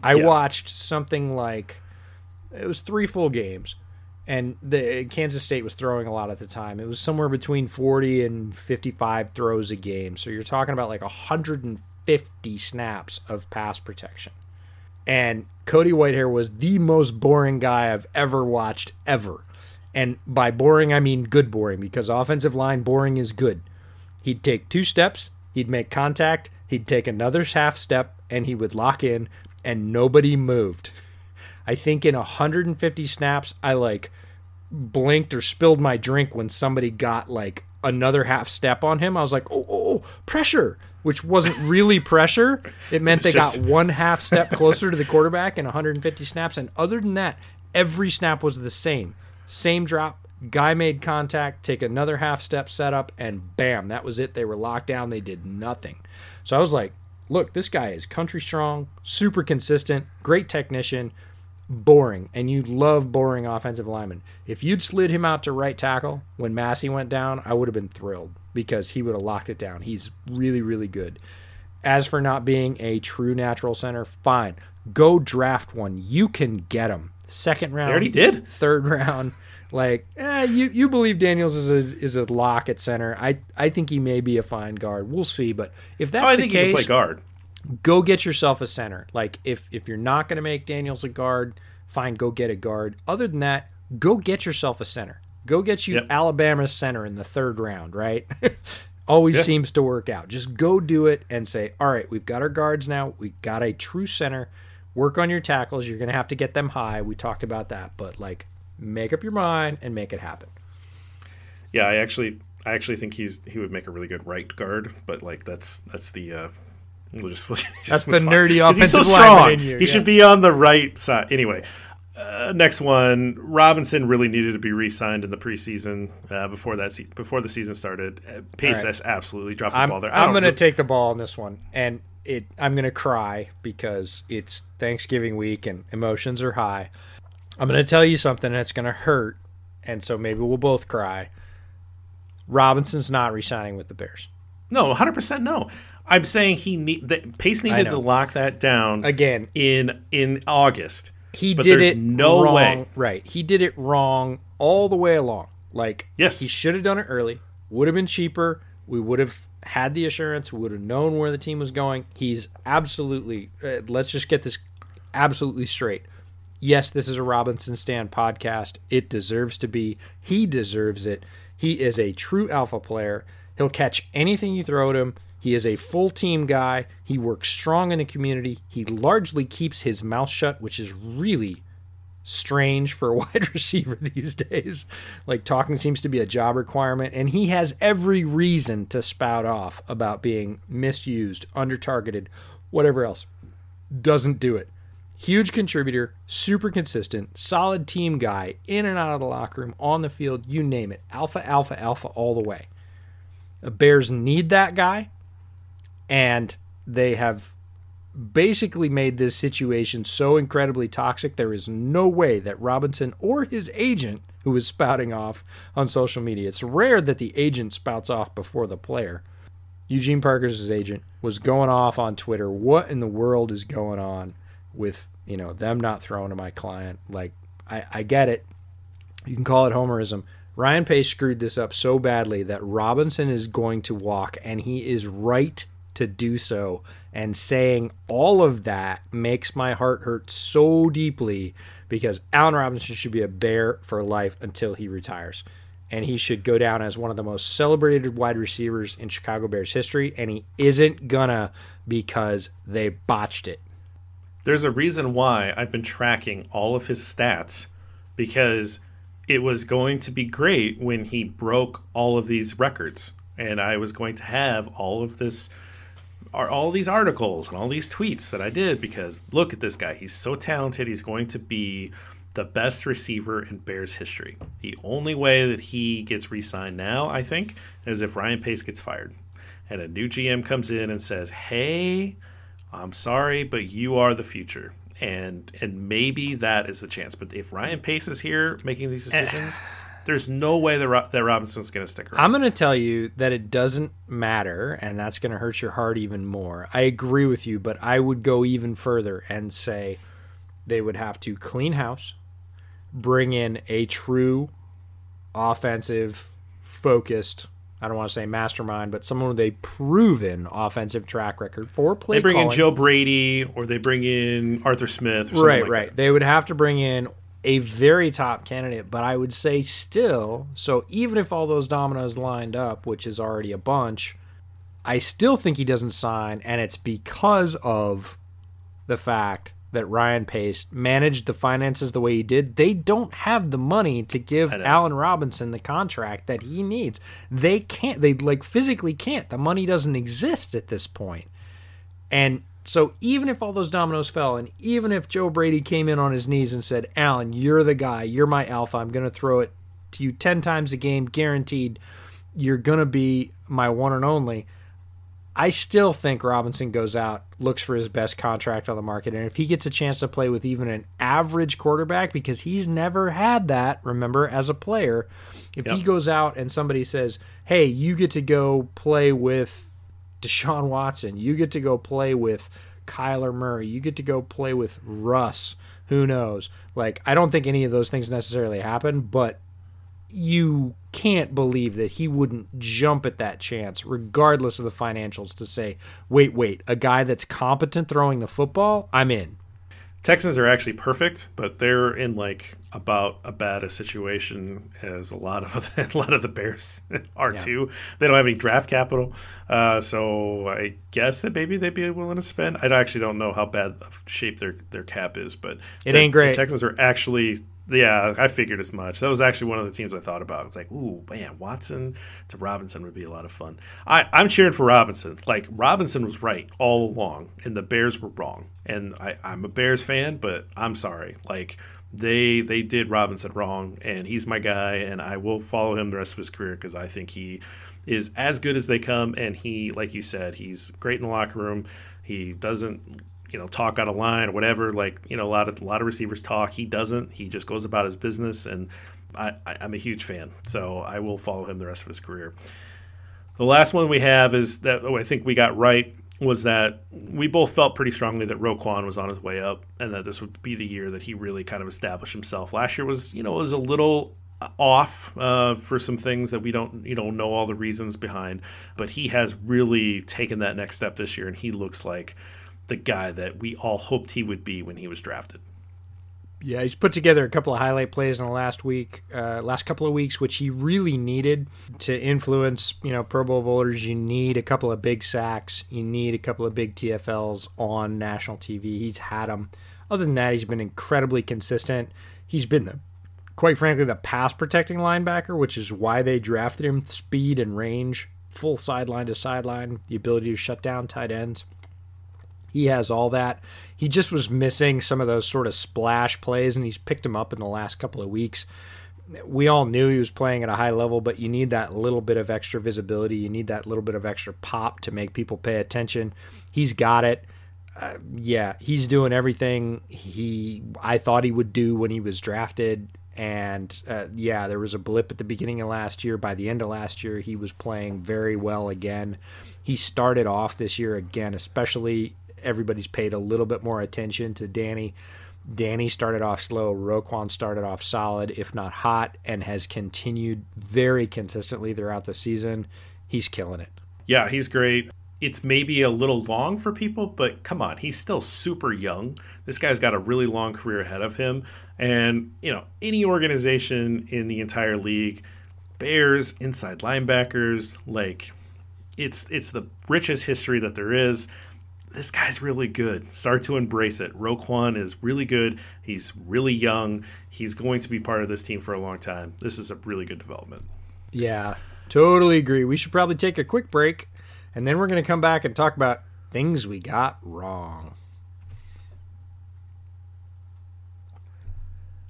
[SPEAKER 2] I yeah. watched something like it was three full games, and the Kansas State was throwing a lot at the time. It was somewhere between forty and fifty-five throws a game. So you're talking about like hundred and fifty snaps of pass protection. And Cody Whitehair was the most boring guy I've ever watched ever. And by boring, I mean good boring because offensive line boring is good. He'd take two steps, he'd make contact, he'd take another half step, and he would lock in and nobody moved. I think in 150 snaps, I like blinked or spilled my drink when somebody got like another half step on him. I was like, oh, oh, oh pressure, which wasn't really pressure. It meant they just... got one half step closer to the quarterback in 150 snaps. And other than that, every snap was the same. Same drop, Guy made contact, take another half step setup, and bam, that was it. They were locked down. They did nothing. So I was like, look, this guy is country strong, super consistent, great technician, boring. And you love boring offensive linemen. If you'd slid him out to right tackle when Massey went down, I would have been thrilled because he would have locked it down. He's really, really good. As for not being a true natural center, fine. Go draft one. You can get him. Second round.
[SPEAKER 1] They already did.
[SPEAKER 2] Third round. Like, eh, you you believe Daniels is a, is a lock at center. I I think he may be a fine guard. We'll see. But if that's
[SPEAKER 1] Oh, I
[SPEAKER 2] the
[SPEAKER 1] think he can
[SPEAKER 2] case,
[SPEAKER 1] play guard.
[SPEAKER 2] go get yourself a center. Like if if you're not going to make Daniels a guard, fine, go get a guard. Other than that, go get yourself a center. Go get you
[SPEAKER 1] Yep.
[SPEAKER 2] Alabama's center in the third round, right? Always
[SPEAKER 1] Yeah.
[SPEAKER 2] seems to work out. Just go do it and say, "All right, we've got our guards now. We've got a true center. Work on your tackles. You're going to have to get them high. We talked about that, but like make up your mind and make it happen."
[SPEAKER 1] Yeah, I actually, I actually think he's he would make a really good right guard, but like that's that's the. uh We'll just, we'll just
[SPEAKER 2] That's the
[SPEAKER 1] on.
[SPEAKER 2] nerdy
[SPEAKER 1] 'Cause He's so
[SPEAKER 2] offensive
[SPEAKER 1] strong.
[SPEAKER 2] you,
[SPEAKER 1] he
[SPEAKER 2] yeah.
[SPEAKER 1] should be on the right side. Anyway, uh, next one. Robinson really needed to be re-signed in the preseason uh, before that se- before the season started. Uh, Pace
[SPEAKER 2] right.
[SPEAKER 1] absolutely dropped the
[SPEAKER 2] I'm,
[SPEAKER 1] ball there. I
[SPEAKER 2] I'm going to take the ball on this one, and it. I'm going to cry because it's Thanksgiving week and emotions are high. I'm going to tell you something that's going to hurt, and so maybe we'll both cry. Robinson's not re-signing with the Bears
[SPEAKER 1] no, 100 percent no. I'm saying he need that Pace needed to lock that down
[SPEAKER 2] again.
[SPEAKER 1] in in August.
[SPEAKER 2] He did it
[SPEAKER 1] no
[SPEAKER 2] wrong.
[SPEAKER 1] way.
[SPEAKER 2] Right, he did it wrong all the way along. Like
[SPEAKER 1] Yes.
[SPEAKER 2] he should have done it early. Would have been cheaper. We would have had the assurance. We would have known where the team was going. He's absolutely. Uh, let's just get this absolutely straight. Yes, this is a Robinson Stand podcast. It deserves to be. He deserves it. He is a true alpha player. He'll catch anything you throw at him. He is a full team guy. He works strong in the community. He largely keeps his mouth shut, which is really strange for a wide receiver these days. Like talking seems to be a job requirement, and he has every reason to spout off about being misused, under targeted, whatever else. Doesn't do it. Huge contributor, super consistent, solid team guy, in and out of the locker room, on the field, you name it. Alpha, alpha, alpha all the way. The Bears need that guy, and they have basically made this situation so incredibly toxic. There is no way that Robinson or his agent, who is spouting off on social media, it's rare that the agent spouts off before the player. Eugene Parker's agent was going off on Twitter. What in the world is going on with you know them not throwing to my client? Like I, I get it. You can call it homerism. Ryan Pace screwed this up so badly that Robinson is going to walk, and he is right to do so. And saying all of that makes my heart hurt so deeply because Allen Robinson should be a bear for life until he retires. And he should go down as one of the most celebrated wide receivers in Chicago Bears history. And he isn't gonna because they botched it.
[SPEAKER 1] There's a reason why I've been tracking all of his stats because it was going to be great when he broke all of these records and I was going to have all of this are all these articles and all these tweets that I did because look at this guy he's so talented he's going to be the best receiver in Bears history. The only way that he gets re-signed now, I think, is if Ryan Pace gets fired and a new GM comes in and says, "Hey, I'm sorry, but you are the future. And and maybe that is the chance. But if Ryan Pace is here making these eh. decisions, there's no way that, Ro- that Robinson's going to stick around.
[SPEAKER 2] I'm going to tell you that it doesn't matter, and that's going to hurt your heart even more. I agree with you, but I would go even further and say they would have to clean house, bring in a true offensive, focused, I don't want to say mastermind, but someone with a proven offensive track record for play
[SPEAKER 1] they bring in. Joe Brady or they bring in Arthur Smith. Or something
[SPEAKER 2] right,
[SPEAKER 1] like
[SPEAKER 2] right.
[SPEAKER 1] that.
[SPEAKER 2] They would have to bring in a very top candidate, but I would say still, so even if all those dominoes lined up, which is already a bunch, I still think he doesn't sign, and it's because of the fact that Ryan Pace managed the finances the way he did. They don't have the money to give. Allen Robinson the contract that he needs. They can't. They like physically can't. The money doesn't exist at this point. And so even if all those dominoes fell, and even if Joe Brady came in on his knees and said, Allen, you're the guy, you're my alpha, I'm going to throw it to you 10 times a game, guaranteed you're going to be my one and only. I still think Robinson goes out, looks for his best contract on the market. And if he gets a chance to play with even an average quarterback, because he's never had that, remember, as a player, if yep. he goes out and somebody says, hey, you get to go play with Deshaun Watson, you get to go play with Kyler Murray, you get to go play with Russ, who knows? Like, I don't think any of those things necessarily happen, but you can't believe that he wouldn't jump at that chance, regardless of the financials, to say, wait, wait, a guy that's competent throwing the football, I'm in.
[SPEAKER 1] Texans are actually perfect, but they're in like about a bad a situation as a lot of a lot of the Bears are yeah. too. They don't have any draft capital, uh, so I guess that maybe they'd be willing to spend. I actually don't know how bad shape their their cap is, but
[SPEAKER 2] it the, ain't great.
[SPEAKER 1] The Texans are actually yeah, I figured as much. That was actually one of the teams I thought about. It's like, ooh, man, Watson to Robinson would be a lot of fun. I, I'm cheering for Robinson. Like Robinson was right all along, and the Bears were wrong. And I, I'm a Bears fan, but I'm sorry. Like they they did Robinson wrong, and he's my guy, and I will follow him the rest of his career because I think he is as good as they come, and he, like you said, he's great in the locker room. He doesn't you know talk out of line or whatever. Like you know a lot of a lot of receivers talk. He doesn't. He just goes about his business, and I, I'm a huge fan. So I will follow him the rest of his career. The last one we have is that oh, I think we got right was that we both felt pretty strongly that Roquan was on his way up and that this would be the year that he really kind of established himself. Last year was, you know, was a little off uh, for some things that we don't, you know, know all the reasons behind, but he has really taken that next step this year and he looks like the guy that we all hoped he would be when he was drafted.
[SPEAKER 2] Yeah, he's put together a couple of highlight plays in the last week, uh, last couple of weeks, which he really needed to influence. You know, Pro Bowl voters. You need a couple of big sacks. You need a couple of big TFLs on national TV. He's had them. Other than that, he's been incredibly consistent. He's been the, quite frankly, the pass protecting linebacker, which is why they drafted him. Speed and range, full sideline to sideline, the ability to shut down tight ends. He has all that. He just was missing some of those sort of splash plays, and he's picked them up in the last couple of weeks. We all knew he was playing at a high level, but you need that little bit of extra visibility. You need that little bit of extra pop to make people pay attention. He's got it. Uh, yeah, he's doing everything he I thought he would do when he was drafted. And uh, yeah, there was a blip at the beginning of last year. By the end of last year, he was playing very well again. He started off this year again, especially everybody's paid a little bit more attention to Danny. Danny started off slow. Roquan started off solid, if not hot, and has continued very consistently throughout the season. He's killing it.
[SPEAKER 1] Yeah, he's great. It's maybe a little long for people, but come on, he's still super young. This guy's got a really long career ahead of him. And, you know, any organization in the entire league, Bears, inside linebackers, like it's it's the richest history that there is this guy's really good. Start to embrace it. Roquan is really good. He's really young. He's going to be part of this team for a long time. This is a really good development.
[SPEAKER 2] Yeah, totally agree. We should probably take a quick break, and then we're going to come back and talk about things we got wrong.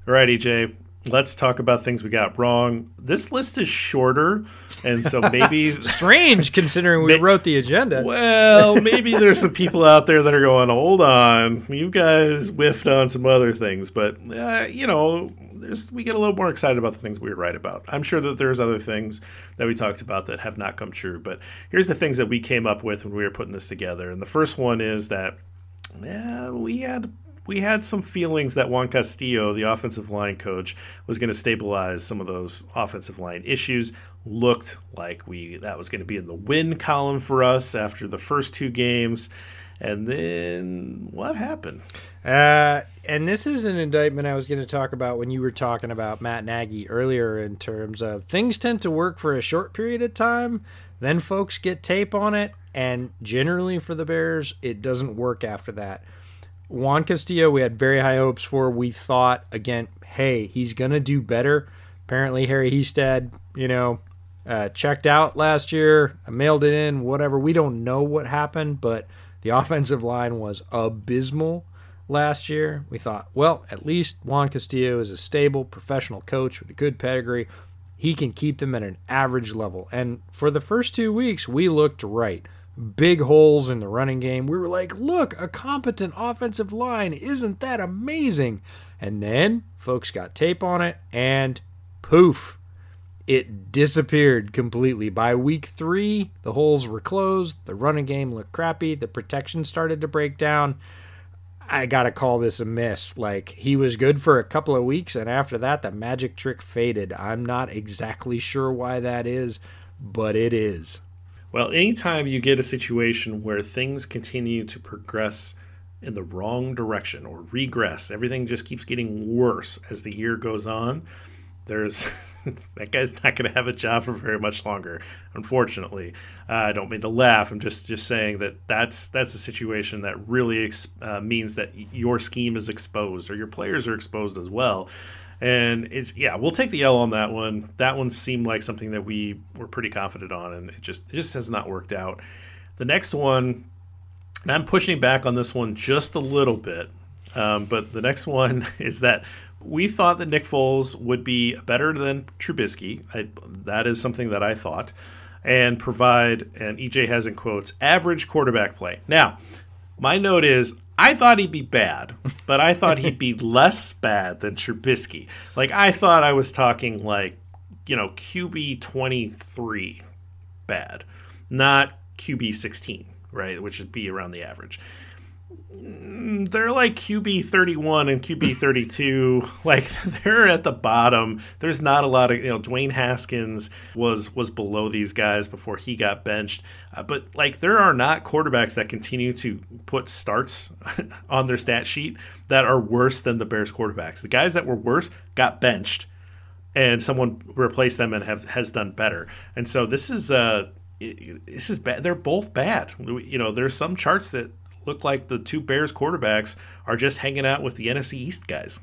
[SPEAKER 1] All right, EJ let's talk about things we got wrong. This list is shorter, and so maybe
[SPEAKER 2] strange considering we may, wrote the agenda.
[SPEAKER 1] Well, maybe there's some people out there that are going, "Hold on, you guys whiffed on some other things," but uh, you know. we get a little more excited about the things we were right about. I'm sure that there's other things that we talked about that have not come true, but here's the things that we came up with when we were putting this together. And the first one is that yeah, we had we had some feelings that Juan Castillo, the offensive line coach, was going to stabilize some of those offensive line issues. Looked like we that was going to be in the win column for us after the first two games. And then what happened?
[SPEAKER 2] Uh, and this is an indictment I was going to talk about when you were talking about Matt Nagy earlier in terms of things tend to work for a short period of time. Then folks get tape on it. And generally for the Bears, it doesn't work after that. Juan Castillo, we had very high hopes for. We thought, again, hey, he's going to do better. Apparently, Harry Hiestand, you know, uh, checked out last year, I mailed it in, whatever. We don't know what happened, but the offensive line was abysmal last year. We thought, well, at least Juan Castillo is a stable professional coach with a good pedigree. he can keep them at an average level. And for the first two weeks, we looked right. Big holes in the running game. We were like, look, a competent offensive line. Isn't that amazing? And then folks got tape on it, and poof, it disappeared completely. By week three, the holes were closed, the running game looked crappy, the protection started to break down. I gotta call this a miss. Like, he was good for a couple of weeks, and after that, the magic trick faded. I'm not exactly sure why that is, but it is.
[SPEAKER 1] Well, anytime you get a situation where things continue to progress in the wrong direction or regress, everything just keeps getting worse as the year goes on, there's that guy's not going to have a job for very much longer. Unfortunately, uh, I don't mean to laugh. I'm just just saying that that's that's a situation that really ex- uh, means that your scheme is exposed or your players are exposed as well. And it's yeah, we'll take the L on that one. That one seemed like something that we were pretty confident on, and it just it just has not worked out. The next one, and I'm pushing back on this one just a little bit, um, but the next one is that we thought that Nick Foles would be better than Trubisky. I, that is something that I thought, and provide, and EJ has in quotes, average quarterback play. Now, my note is I thought he'd be bad, but I thought he'd be less bad than Trubisky. Like, I thought I was talking like, you know, QB 23 bad, not QB 16, right? Which would be around the average they're like QB 31 and QB 32. like they're at the bottom. There's not a lot of, you know, Dwayne Haskins was was below these guys before he got benched. Uh, but like there are not quarterbacks that continue to put starts on their stat sheet that are worse than the Bears quarterbacks. The guys that were worse got benched and someone replaced them and have has done better. And so this is uh this is bad. They're both bad. You know, there's some charts that look like the two Bears quarterbacks are just hanging out with the NFC East guys.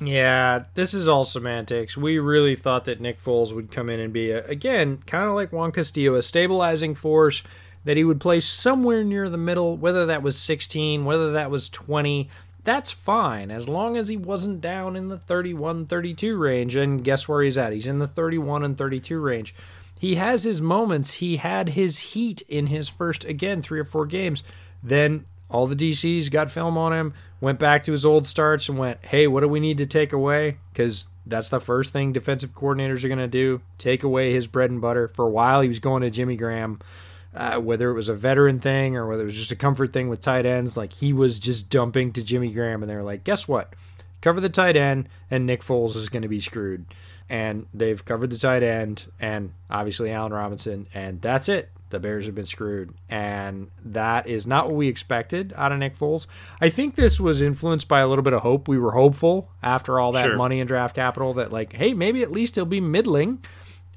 [SPEAKER 2] Yeah, this is all semantics. We really thought that Nick Foles would come in and be, a, again, kind of like Juan Castillo, a stabilizing force that he would play somewhere near the middle, whether that was 16, whether that was 20. That's fine as long as he wasn't down in the 31 32 range. And guess where he's at? He's in the 31 and 32 range. He has his moments. He had his heat in his first, again, three or four games. Then all the DCs got film on him, went back to his old starts and went, hey, what do we need to take away? Because that's the first thing defensive coordinators are going to do take away his bread and butter. For a while, he was going to Jimmy Graham. Uh, whether it was a veteran thing or whether it was just a comfort thing with tight ends, like he was just dumping to Jimmy Graham, and they're like, "Guess what? Cover the tight end, and Nick Foles is going to be screwed." And they've covered the tight end, and obviously Allen Robinson, and that's it the Bears have been screwed. And that is not what we expected out of Nick Foles. I think this was influenced by a little bit of hope. We were hopeful after all that sure. money and draft capital that, like, hey, maybe at least he'll be middling.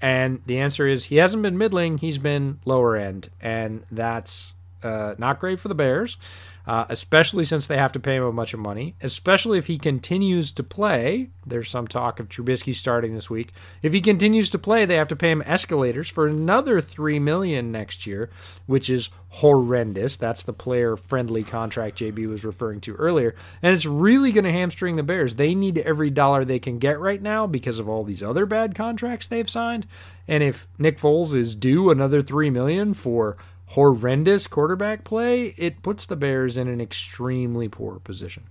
[SPEAKER 2] And the answer is he hasn't been middling, he's been lower end. And that's uh, not great for the Bears uh, especially since they have to pay him a bunch of money, especially if he continues to play. There's some talk of Trubisky starting this week. If he continues to play, they have to pay him escalators for another three million next year, which is horrendous. That's the player-friendly contract JB was referring to earlier, and it's really going to hamstring the Bears. They need every dollar they can get right now because of all these other bad contracts they've signed. And if Nick Foles is due another three million for horrendous quarterback play, it puts the Bears in an extremely poor position.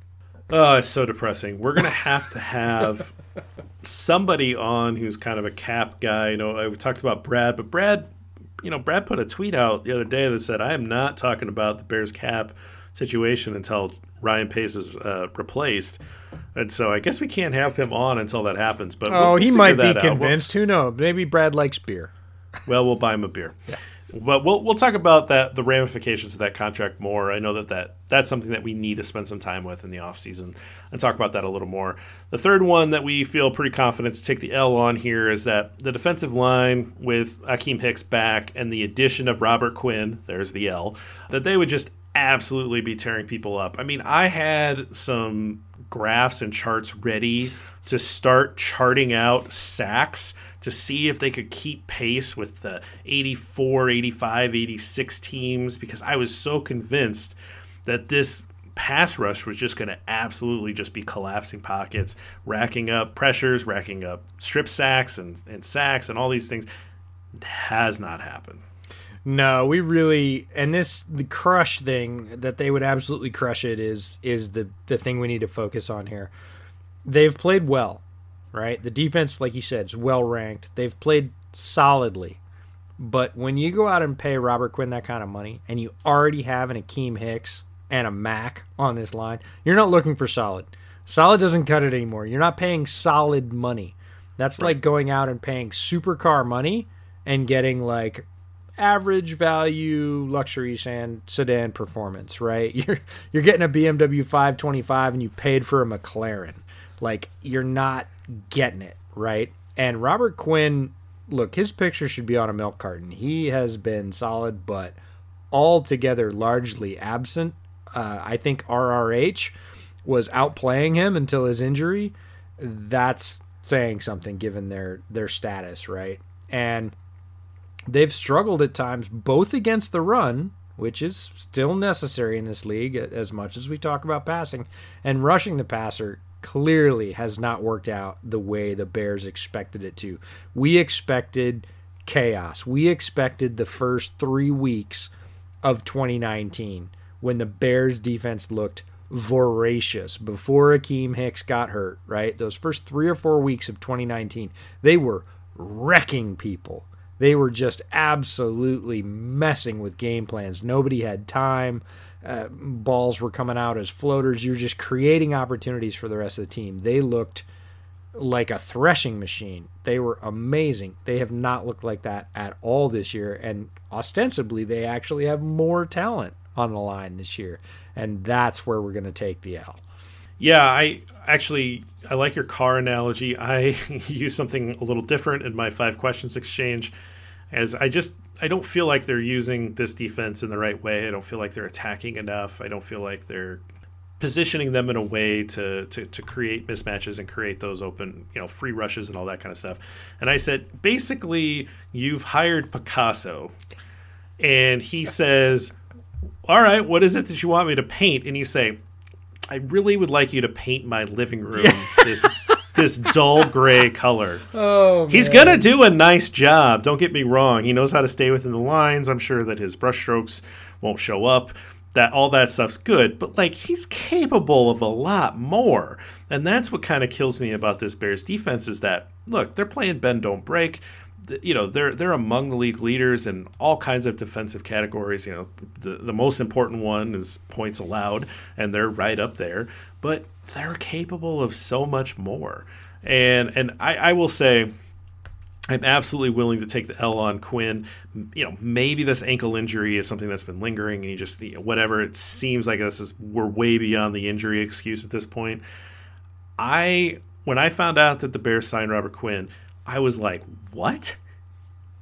[SPEAKER 1] Oh, it's so depressing. We're gonna have to have somebody on who's kind of a cap guy. You know, we talked about Brad, but Brad, you know, Brad put a tweet out the other day that said, "I am not talking about the Bears cap situation until Ryan Pace is uh, replaced." And so I guess we can't have him on until that happens. But
[SPEAKER 2] oh, we'll, he might be convinced. We'll, Who knows? Maybe Brad likes beer.
[SPEAKER 1] Well, we'll buy him a beer. yeah. But we'll we'll talk about that the ramifications of that contract more. I know that, that that's something that we need to spend some time with in the offseason and talk about that a little more. The third one that we feel pretty confident to take the L on here is that the defensive line with Akiem Hicks back and the addition of Robert Quinn, there's the L, that they would just absolutely be tearing people up. I mean, I had some graphs and charts ready to start charting out sacks to see if they could keep pace with the 84, 85, 86 teams because I was so convinced that this pass rush was just going to absolutely just be collapsing pockets, racking up pressures, racking up strip sacks and, and sacks and all these things. Has not happened.
[SPEAKER 2] No, we really and this the crush thing that they would absolutely crush it is is the the thing we need to focus on here. They've played well, right? The defense, like you said, is well ranked. They've played solidly. But when you go out and pay Robert Quinn that kind of money and you already have an Akiem Hicks and a Mack on this line, you're not looking for solid. Solid doesn't cut it anymore. You're not paying solid money. That's right. like going out and paying supercar money and getting like average value luxury sedan sedan performance, right? You're you're getting a BMW 525 and you paid for a McLaren. Like you're not getting it, right? And Robert Quinn look, his picture should be on a milk carton. He has been solid, but altogether largely absent. Uh, I think RRH was outplaying him until his injury. That's saying something given their their status, right? And they've struggled at times both against the run, which is still necessary in this league as much as we talk about passing, and rushing the passer clearly has not worked out the way the Bears expected it to. We expected chaos. We expected the first three weeks of 2019 when the Bears defense looked voracious before Akiem Hicks got hurt, right? Those first three or four weeks of 2019, they were wrecking people. They were just absolutely messing with game plans. Nobody had time uh, balls were coming out as floaters. You're just creating opportunities for the rest of the team. They looked like a threshing machine. They were amazing. They have not looked like that at all this year. And ostensibly, they actually have more talent on the line this year. And that's where we're going to take the L.
[SPEAKER 1] Yeah, I actually I like your car analogy. I use something a little different in my five questions exchange as I just I don't feel like they're using this defense in the right way. I don't feel like they're attacking enough. I don't feel like they're positioning them in a way to, to, to create mismatches and create those open, you know, free rushes and all that kind of stuff. And I said, basically, you've hired Picasso, and he says, "All right, what is it that you want me to paint?" And you say, "I really would like you to paint my living room this this dull gray color.
[SPEAKER 2] Oh,
[SPEAKER 1] he's gonna do a nice job. Don't get me wrong. He knows how to stay within the lines. I'm sure that his brushstrokes won't show up. That all that stuff's good, but like he's capable of a lot more. And that's what kind of kills me about this Bears defense is that look, they're playing bend don't break you know they're they're among the league leaders in all kinds of defensive categories. You know, the the most important one is points allowed, and they're right up there. But they're capable of so much more. And and I, I will say I'm absolutely willing to take the L on Quinn. You know, maybe this ankle injury is something that's been lingering, and you just you know, whatever. It seems like this is we're way beyond the injury excuse at this point. I when I found out that the Bears signed Robert Quinn, I was like, what?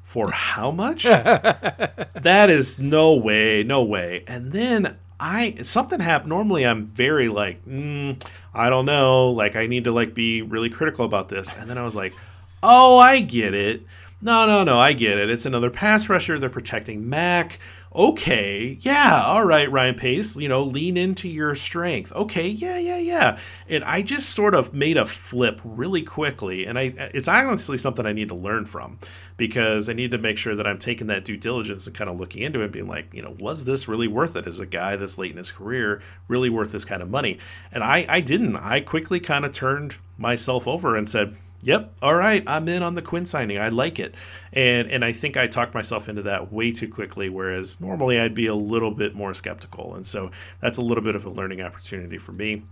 [SPEAKER 1] For how much? that is no way, no way. And then I something happened. Normally, I'm very like, mm, I don't know. Like, I need to like be really critical about this. And then I was like, oh, I get it. No, no, no, I get it. It's another pass rusher. They're protecting Mack okay, yeah, all right, Ryan Pace, you know, lean into your strength. Okay, yeah, yeah, yeah. And I just sort of made a flip really quickly, and I it's honestly something I need to learn from because I need to make sure that I'm taking that due diligence and kind of looking into it, being like, you know, was this really worth it as a guy this late in his career, really worth this kind of money? And I I didn't. I quickly kind of turned myself over and said Yep. All right. I'm in on the Quinn signing. I like it. And and I think I talked myself into that way too quickly, whereas normally I'd be a little bit more skeptical. And so that's a little bit of a learning opportunity for me.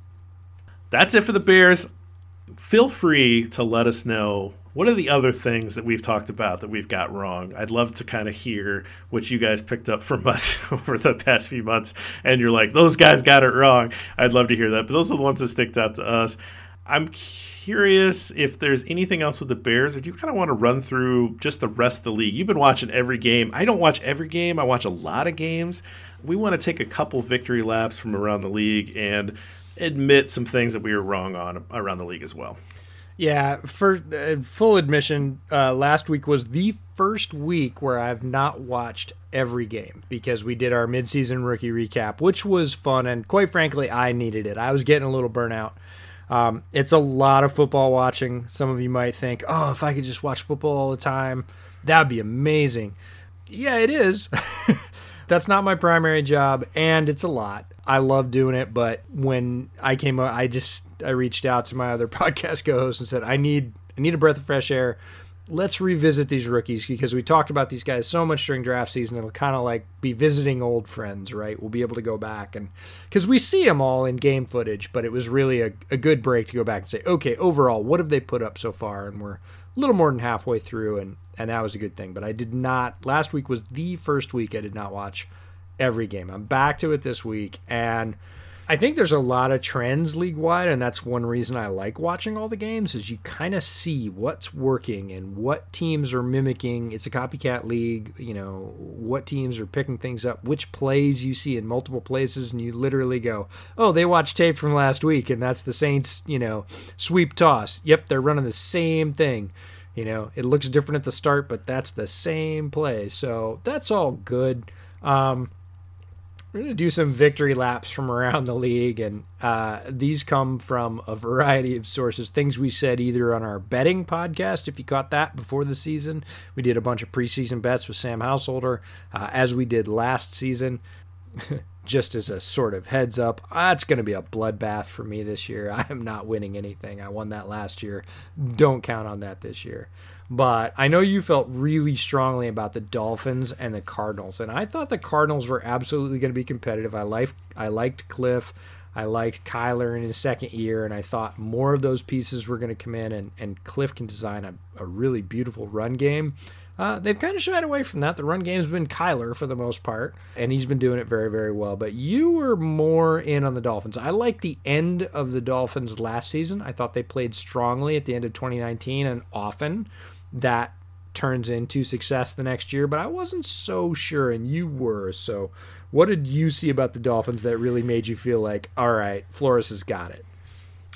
[SPEAKER 1] That's it for the Bears. Feel free to let us know what are the other things that we've talked about that we've got wrong. I'd love to kind of hear what you guys picked up from us over the past few months. And you're like, those guys got it wrong. I'd love to hear that. But those are the ones that sticked out to us. I'm curious if there's anything else with the Bears, or do you kind of want to run through just the rest of the league? You've been watching every game. I don't watch every game, I watch a lot of games. We want to take a couple victory laps from around the league and admit some things that we were wrong on around the league as well.
[SPEAKER 2] Yeah, for uh, full admission, uh, last week was the first week where I've not watched every game because we did our midseason rookie recap, which was fun and quite frankly, I needed it. I was getting a little burnout. Um, it's a lot of football watching. Some of you might think, "Oh, if I could just watch football all the time, that'd be amazing." Yeah, it is. That's not my primary job, and it's a lot. I love doing it, but when I came up, I just I reached out to my other podcast co-host and said, "I need I need a breath of fresh air. Let's revisit these rookies because we talked about these guys so much during draft season. It'll kind of like be visiting old friends, right? We'll be able to go back and because we see them all in game footage, but it was really a, a good break to go back and say, okay, overall, what have they put up so far? And we're a little more than halfway through, and and that was a good thing. But I did not. Last week was the first week I did not watch every game. I'm back to it this week, and I think there's a lot of trends league wide, and that's one reason I like watching all the games. Is you kind of see what's working and what teams are mimicking. It's a copycat league, you know, what teams are picking things up, which plays you see in multiple places, and you literally go, "Oh, they watched tape from last week, and that's the Saints, you know, sweep toss. Yep, they're running the same thing." You know, it looks different at the start, but that's the same play. So that's all good. Um, we're going to do some victory laps from around the league, and uh, these come from a variety of sources. Things we said either on our betting podcast, if you caught that before the season. We did a bunch of preseason bets with Sam Householder, uh, as we did last season. Just as a sort of heads up, that's going to be a bloodbath for me this year. I am not winning anything. I won that last year. Don't count on that this year. But I know you felt really strongly about the Dolphins and the Cardinals, and I thought the Cardinals were absolutely going to be competitive. I liked I liked Cliff. I liked Kyler in his second year, and I thought more of those pieces were going to come in, and, and Cliff can design a, a really beautiful run game. Uh, they've kind of shied away from that. The run game's been Kyler for the most part, and he's been doing it very, very well. But you were more in on the Dolphins. I like the end of the Dolphins last season. I thought they played strongly at the end of 2019 and often that turns into success the next year, but I wasn't so sure, and you were. So, what did you see about the Dolphins that really made you feel like, all right, Flores has got it?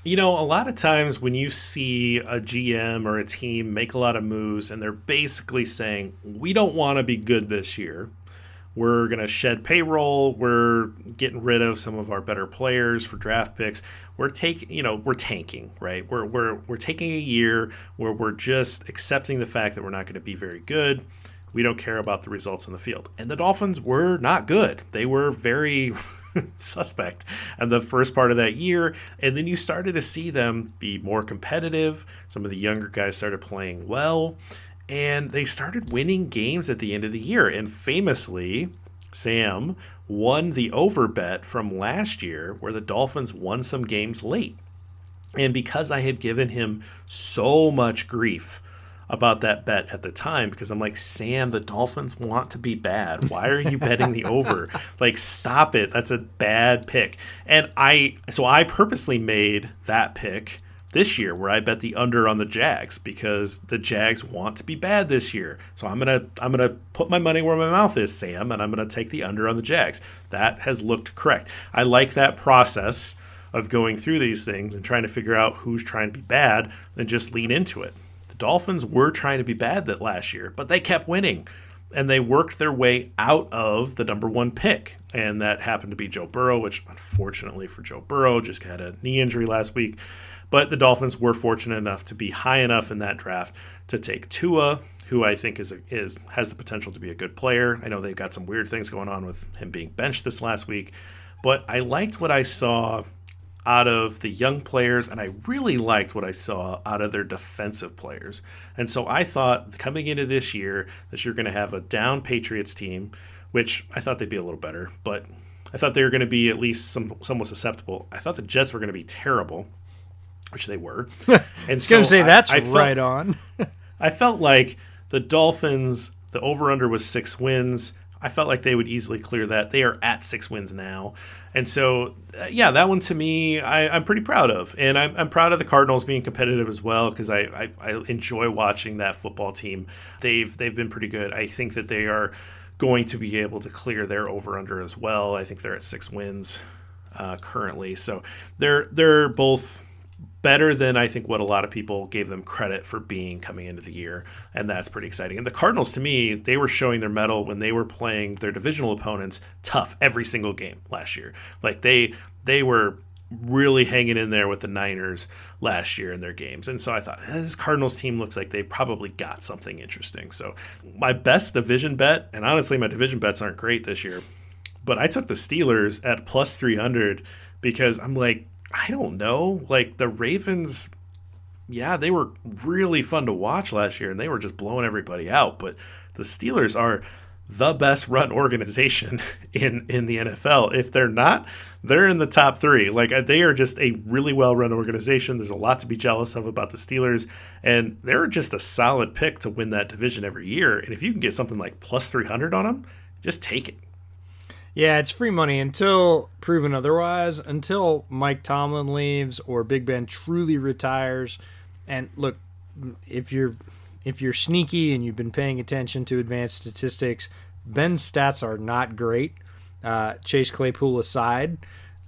[SPEAKER 1] You know, a lot of times when you see a GM or a team make a lot of moves and they're basically saying, we don't want to be good this year. We're going to shed payroll. We're getting rid of some of our better players for draft picks we're taking you know we're tanking right? We're we're we're taking a year where we're just accepting the fact that we're not going to be very good. We don't care about the results in the field. And the dolphins were not good. They were very suspect in the first part of that year. And then you started to see them be more competitive. Some of the younger guys started playing well. And they started winning games at the end of the year. And famously sam won the over bet from last year where the Dolphins won some games late. And because I had given him so much grief about that bet at the time, because I'm like, Sam, the Dolphins want to be bad. Why are you betting the over? Like, stop it. That's a bad pick. And I, so I purposely made that pick this year where I bet the under on the Jags because the Jags want to be bad this year. So I'm gonna I'm gonna put my money where my mouth is, Sam, and I'm gonna take the under on the Jags. That has looked correct. I like that process of going through these things and trying to figure out who's trying to be bad and just lean into it. The Dolphins were trying to be bad that last year, but they kept winning. And they worked their way out of the number one pick. And that happened to be Joe Burrow, which unfortunately for Joe Burrow just had a knee injury last week. But the Dolphins were fortunate enough to be high enough in that draft to take Tua, who I think is a, is has the potential to be a good player. I know they've got some weird things going on with him being benched this last week, but I liked what I saw out of the young players, and I really liked what I saw out of their defensive players. And so I thought coming into this year that you're going to have a down Patriots team, which I thought they'd be a little better, but I thought they were going to be at least some, somewhat susceptible. I thought the Jets were going to be terrible which they were.
[SPEAKER 2] And so going to say that's I, I felt, right on.
[SPEAKER 1] I felt like the Dolphins, the over under was six wins. I felt like they would easily clear that. They are at six wins now. And so, uh, yeah, that one to me, I, am pretty proud of. And I'm, I'm, proud of the Cardinals being competitive as well because I, I, I, enjoy watching that football team. They've, they've been pretty good. I think that they are going to be able to clear their over under as well. I think they're at six wins uh, currently. So they're, they're both better than I think what a lot of people gave them credit for being coming into the year, and that's pretty exciting. And the Cardinals, to me, they were showing their mettle when they were playing their divisional opponents tough every single game last year. Like they they were really hanging in there with the Niners last year in their games. And so I thought, eh, this Cardinals team looks like they've probably got something interesting. So my best division bet, and honestly, my division bets aren't great this year, but I took the Steelers at plus 300 because I'm like, I don't know. Like the Ravens, yeah, they were really fun to watch last year and they were just blowing everybody out. But the Steelers are the best run organization in in the NFL. If they're not, they're in the top three. Like uh, they are just a really well run organization. There's a lot to be jealous of about the Steelers, and they're just a solid pick to win that division every year. And if you can get something like plus three hundred on them, just take it.
[SPEAKER 2] Yeah, it's free money until proven otherwise. Until Mike Tomlin leaves or Big Ben truly retires. And look, if you're if you're sneaky and you've been paying attention to advanced statistics, Ben's stats are not great. Uh, Chase Claypool aside,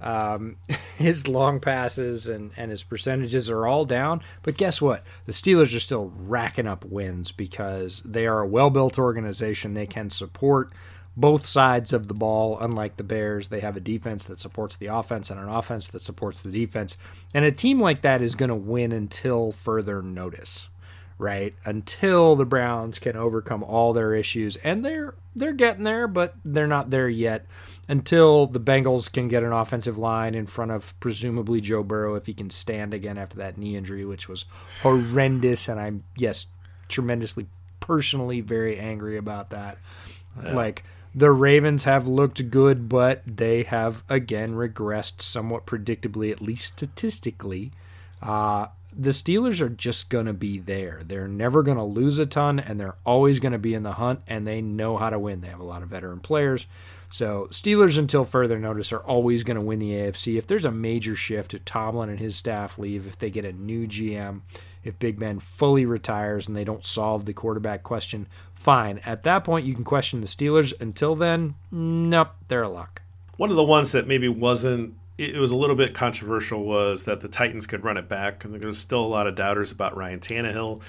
[SPEAKER 2] um, his long passes and, and his percentages are all down. But guess what? The Steelers are still racking up wins because they are a well built organization. They can support both sides of the ball. Unlike the Bears, they have a defense that supports the offense and an offense that supports the defense. And a team like that is going to win until further notice right? Until the Browns can overcome all their issues, and they're they're getting there, but they're not there yet. Until the Bengals can get an offensive line in front of presumably Joe Burrow if he can stand again after that knee injury, which was horrendous, and I'm yes tremendously personally very angry about that. Yeah. Like the Ravens have looked good, but they have again regressed somewhat predictably, at least statistically. Uh, the Steelers are just going to be there. They're never going to lose a ton, and they're always going to be in the hunt, and they know how to win. They have a lot of veteran players. So, Steelers, until further notice, are always going to win the AFC. If there's a major shift, if Tomlin and his staff leave, if they get a new GM, if Big Ben fully retires and they don't solve the quarterback question, fine. At that point, you can question the Steelers. Until then, nope, they're a lock.
[SPEAKER 1] One of the ones that maybe wasn't it was a little bit controversial was that the Titans could run it back, and there was still a lot of doubters about Ryan Tannehill.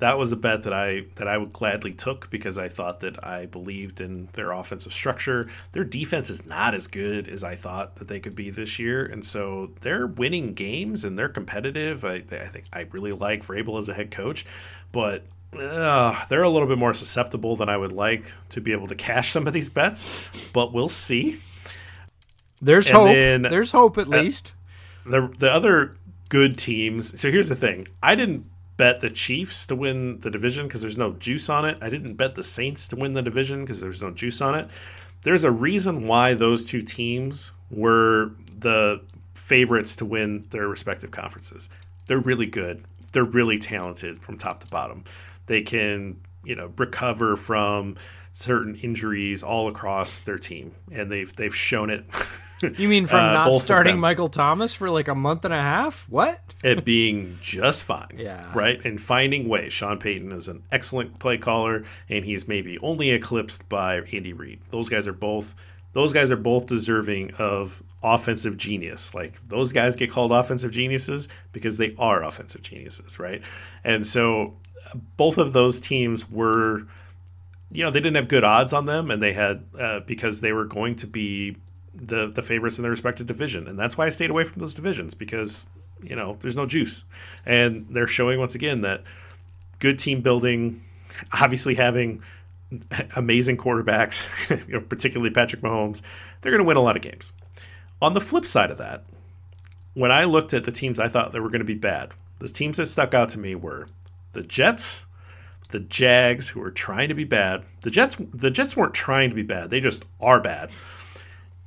[SPEAKER 1] That was a bet that I that I would gladly took because I thought that I believed in their offensive structure. Their defense is not as good as I thought that they could be this year, and so they're winning games and they're competitive. I, I think I really like Vrabel as a head coach, but uh, they're a little bit more susceptible than I would like to be able to cash some of these bets. But we'll see.
[SPEAKER 2] There's and hope. Then, There's hope at uh, least.
[SPEAKER 1] The the other good teams. So here's the thing. I didn't bet the Chiefs to win the division because there's no juice on it. I didn't bet the Saints to win the division because there's no juice on it. There's a reason why those two teams were the favorites to win their respective conferences. They're really good. They're really talented from top to bottom. They can, you know, recover from certain injuries all across their team, and they've they've shown it.
[SPEAKER 2] You mean from uh, not starting Michael Thomas for like a month and a half? What?
[SPEAKER 1] it being just fine.
[SPEAKER 2] Yeah.
[SPEAKER 1] Right? And finding ways. Sean Payton is an excellent play caller, and he's maybe only eclipsed by Andy Reid. Those guys are both those guys are both deserving of offensive genius. Like those guys get called offensive geniuses because they are offensive geniuses, right? And so both of those teams were you know, they didn't have good odds on them and they had uh, because they were going to be the the favorites in their respective division, and that's why I stayed away from those divisions because you know there's no juice, and they're showing once again that good team building, obviously having amazing quarterbacks, you know, particularly Patrick Mahomes, they're going to win a lot of games. On the flip side of that, when I looked at the teams I thought that were going to be bad, the teams that stuck out to me were the Jets, the Jags, who were trying to be bad. The Jets, the Jets weren't trying to be bad; they just are bad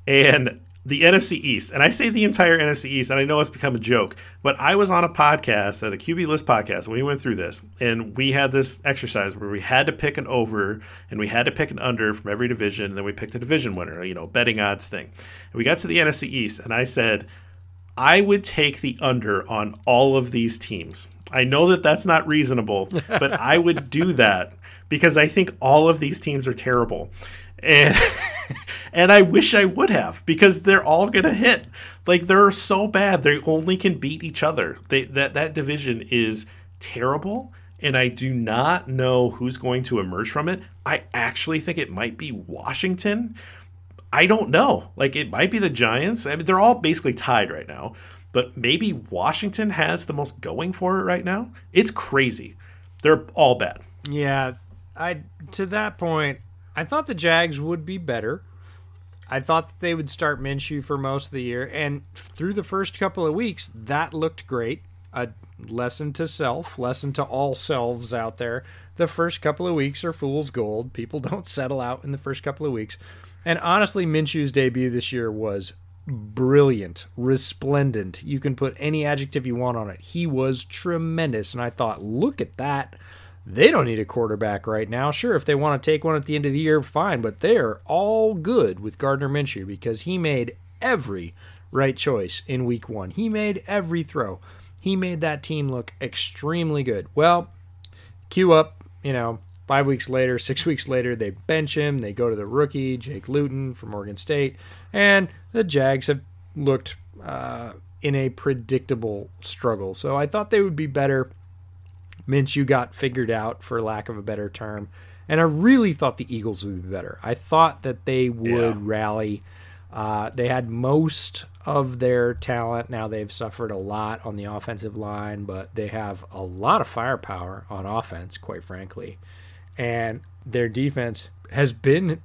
[SPEAKER 1] and the NFC East. And I say the entire NFC East, and I know it's become a joke, but I was on a podcast, at a QB List podcast, when we went through this, and we had this exercise where we had to pick an over and we had to pick an under from every division, and then we picked a division winner, you know, betting odds thing. And we got to the NFC East, and I said, I would take the under on all of these teams. I know that that's not reasonable, but I would do that because I think all of these teams are terrible. And and I wish I would have because they're all gonna hit. Like they're so bad, they only can beat each other. They that that division is terrible, and I do not know who's going to emerge from it. I actually think it might be Washington. I don't know. Like it might be the Giants. I mean, they're all basically tied right now, but maybe Washington has the most going for it right now. It's crazy. They're all bad.
[SPEAKER 2] Yeah, I to that point, I thought the Jags would be better. I thought that they would start Minshew for most of the year, and through the first couple of weeks, that looked great. A lesson to self, lesson to all selves out there. The first couple of weeks are fool's gold. People don't settle out in the first couple of weeks. And honestly, Minshew's debut this year was brilliant, resplendent. You can put any adjective you want on it. He was tremendous. And I thought, look at that. They don't need a quarterback right now. Sure, if they want to take one at the end of the year, fine, but they're all good with Gardner Minshew because he made every right choice in week one. He made every throw. He made that team look extremely good. Well, cue up, you know, five weeks later, six weeks later, they bench him. They go to the rookie, Jake Luton from Oregon State, and the Jags have looked uh, in a predictable struggle. So I thought they would be better Minshew got figured out, for lack of a better term. And I really thought the Eagles would be better. I thought that they would yeah. rally. Uh, they had most of their talent. Now they've suffered a lot on the offensive line, but they have a lot of firepower on offense, quite frankly. And their defense has been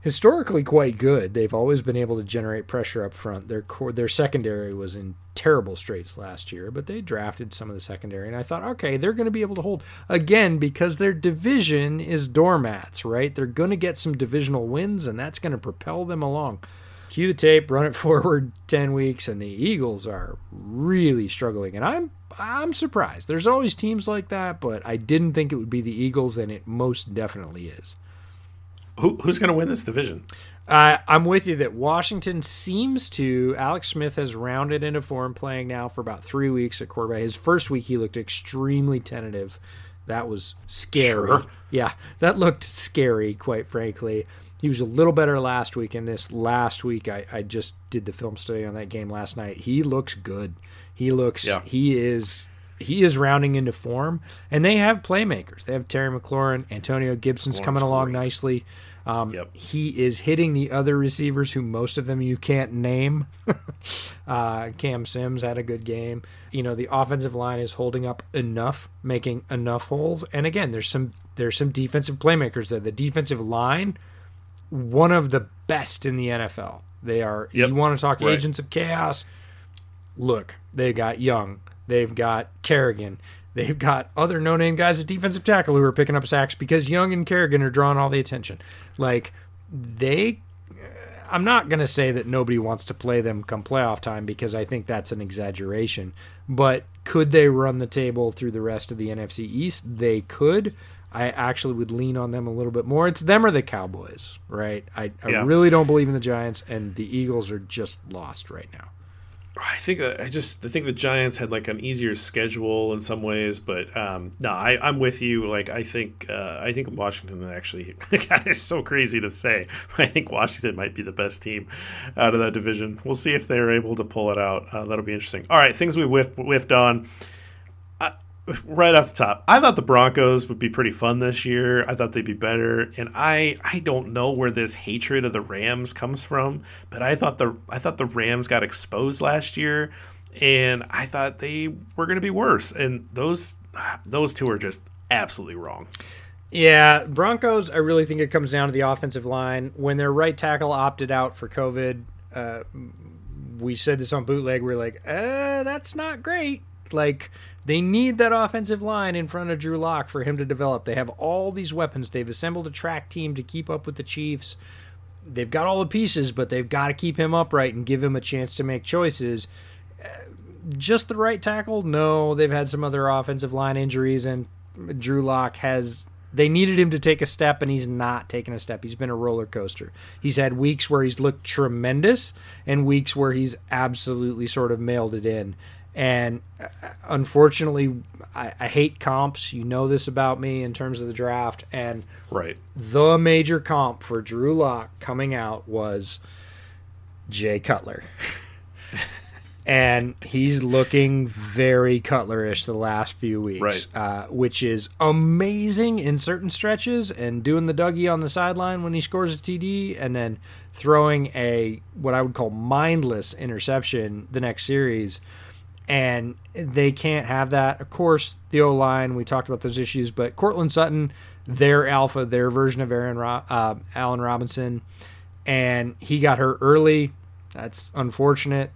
[SPEAKER 2] historically quite good. They've always been able to generate pressure up front. Their core, their secondary was in terrible straits last year, but they drafted some of the secondary, and I thought, okay, they're going to be able to hold again because their division is doormats, right? They're going to get some divisional wins, and that's going to propel them along. Cue the tape, run it forward ten weeks, and the Eagles are really struggling, and I'm I'm surprised. There's always teams like that, but I didn't think it would be the Eagles, and it most definitely is.
[SPEAKER 1] Who, who's going to win this division?
[SPEAKER 2] Uh, I'm with you that Washington seems to. Alex Smith has rounded into form playing now for about three weeks at quarterback. His first week, he looked extremely tentative. That was scary. Sure. Yeah, that looked scary, quite frankly. He was a little better last week. In this last week, I, I just did the film study on that game last night. He looks good. He looks. Yeah. He is he is rounding into form, and they have playmakers. They have Terry McLaurin, Antonio Gibson's coming along great. nicely. Um, yep. He is hitting the other receivers who most of them you can't name. uh, Cam Sims had a good game. You know the offensive line is holding up enough, making enough holes. And again, there's some there's some defensive playmakers there. The defensive line, one of the best in the NFL. They are. Yep. You want to talk right. agents of chaos? Look, they've got Young. They've got Kerrigan. They've got other no name guys at defensive tackle who are picking up sacks because Young and Kerrigan are drawing all the attention. Like, they. Uh, I'm not going to say that nobody wants to play them come playoff time because I think that's an exaggeration. But could they run the table through the rest of the NFC East? They could. I actually would lean on them a little bit more. It's them or the Cowboys, right? I, I yeah. really don't believe in the Giants, and the Eagles are just lost right now.
[SPEAKER 1] I think uh, I just I think the Giants had like an easier schedule in some ways, but um, no, I, I'm with you. Like I think uh, I think Washington actually it's so crazy to say. I think Washington might be the best team out of that division. We'll see if they're able to pull it out. Uh, that'll be interesting. All right, things we whiffed, whiffed on right off the top, I thought the Broncos would be pretty fun this year. I thought they'd be better, and I I don't know where this hatred of the Rams comes from, but I thought the I thought the Rams got exposed last year, and I thought they were going to be worse, and those those two are just absolutely wrong.
[SPEAKER 2] Yeah, Broncos. I really think it comes down to the offensive line. When their right tackle opted out for COVID, uh, we said this on bootleg. We are like, uh, that's not great. Like they need that offensive line in front of Drew Lock for him to develop. They have all these weapons. They've assembled a track team to keep up with the Chiefs. They've got all the pieces, but they've got to keep him upright and give him a chance to make choices. Uh, just the right tackle? No, they've had some other offensive line injuries, and Drew Lock has. They needed him to take a step, and he's not taking a step. He's been a roller coaster. He's had weeks where he's looked tremendous, and weeks where he's absolutely sort of mailed it in And uh, unfortunately, I, I hate comps. You know this about me in terms of the draft. And
[SPEAKER 1] Right.
[SPEAKER 2] the major comp for Drew Lock coming out was Jay Cutler. and he's looking very Cutlerish the last few weeks,
[SPEAKER 1] Right.
[SPEAKER 2] uh, which is amazing in certain stretches. And doing the Dougie on the sideline when he scores a TD, and then throwing a what I would call mindless interception the next series. And they can't have that. Of course, the O line, we talked about those issues, but Courtland Sutton, their alpha, their version of Aaron Ro- uh, Allen Robinson, and he got hurt early. That's unfortunate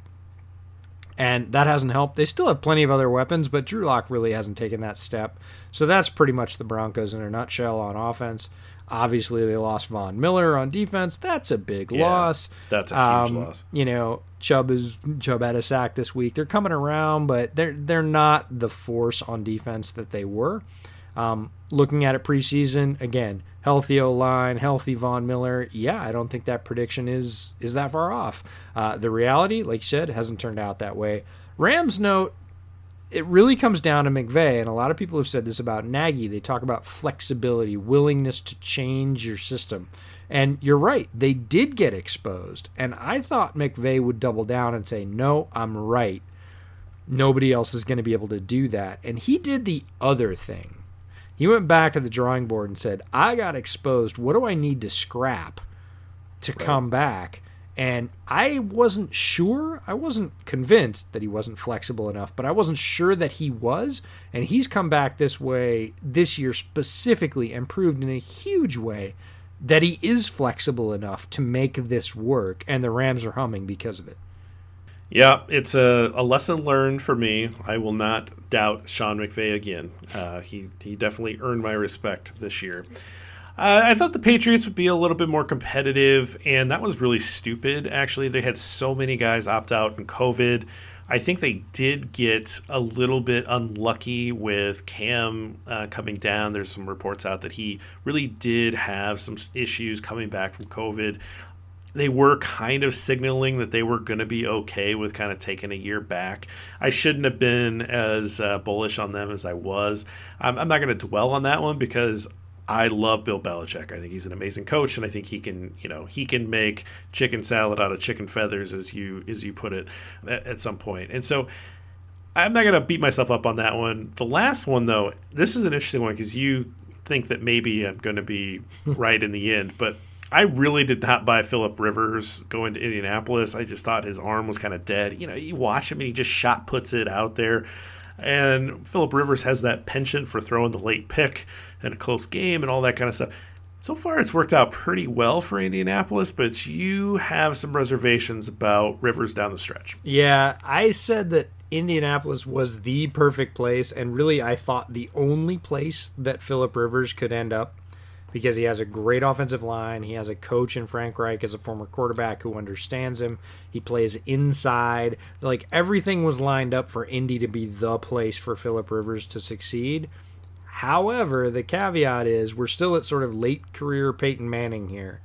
[SPEAKER 2] and that hasn't helped. They still have plenty of other weapons, but Drew Lock really hasn't taken that step. So that's pretty much the Broncos in a nutshell on offense. Obviously, they lost Von Miller on defense. That's a big
[SPEAKER 1] Yeah,
[SPEAKER 2] loss.
[SPEAKER 1] that's a huge
[SPEAKER 2] Um,
[SPEAKER 1] loss.
[SPEAKER 2] You know, Chubb is Chubb had a sack this week. They're coming around, but they're they're not the force on defense that they were. Um, looking at it preseason, again, healthy O line, healthy Von Miller. Yeah, I don't think that prediction is is that far off. Uh, the reality, like you said, hasn't turned out that way. Rams note it really comes down to McVay, and a lot of people have said this about Nagy. They talk about flexibility, willingness to change your system. And you're right, they did get exposed. And I thought McVay would double down and say, No, I'm right. Nobody else is going to be able to do that. And he did the other thing. He went back to the drawing board and said, I got exposed. What do I need to scrap to come back? And I wasn't sure. I wasn't convinced that he wasn't flexible enough, but I wasn't sure that he was. And he's come back this way this year specifically and proved in a huge way that he is flexible enough to make this work. And the Rams are humming because of it.
[SPEAKER 1] Yeah, it's a, a lesson learned for me. I will not doubt Sean McVay again. Uh, he he definitely earned my respect this year. Uh, I thought the Patriots would be a little bit more competitive, and that was really stupid. Actually, they had so many guys opt out in COVID. I think they did get a little bit unlucky with Cam uh, coming down. There's some reports out that he really did have some issues coming back from COVID they were kind of signaling that they were going to be okay with kind of taking a year back. I shouldn't have been as uh, bullish on them as I was. I'm, I'm not going to dwell on that one because I love Bill Belichick. I think he's an amazing coach, and I think he can, you know, he can make chicken salad out of chicken feathers, as you as you put it, at, at some point. And so, I'm not going to beat myself up on that one. The last one, though, this is an interesting one because you think that maybe I'm going to be right in the end, but I really did not buy Philip Rivers going to Indianapolis. I just thought his arm was kind of dead. You know, you watch him and he just shot puts it out there. And Philip Rivers has that penchant for throwing the late pick in a close game and all that kind of stuff. So far, it's worked out pretty well for Indianapolis, but you have some reservations about Rivers down the stretch.
[SPEAKER 2] Yeah, I said that Indianapolis was the perfect place, and really, I thought the only place that Philip Rivers could end up because he has a great offensive line. He has a coach in Frank Reich as a former quarterback who understands him. He plays inside. Like everything was lined up for Indy to be the place for Philip Rivers to succeed. However, the caveat is we're still at sort of late career Peyton Manning here,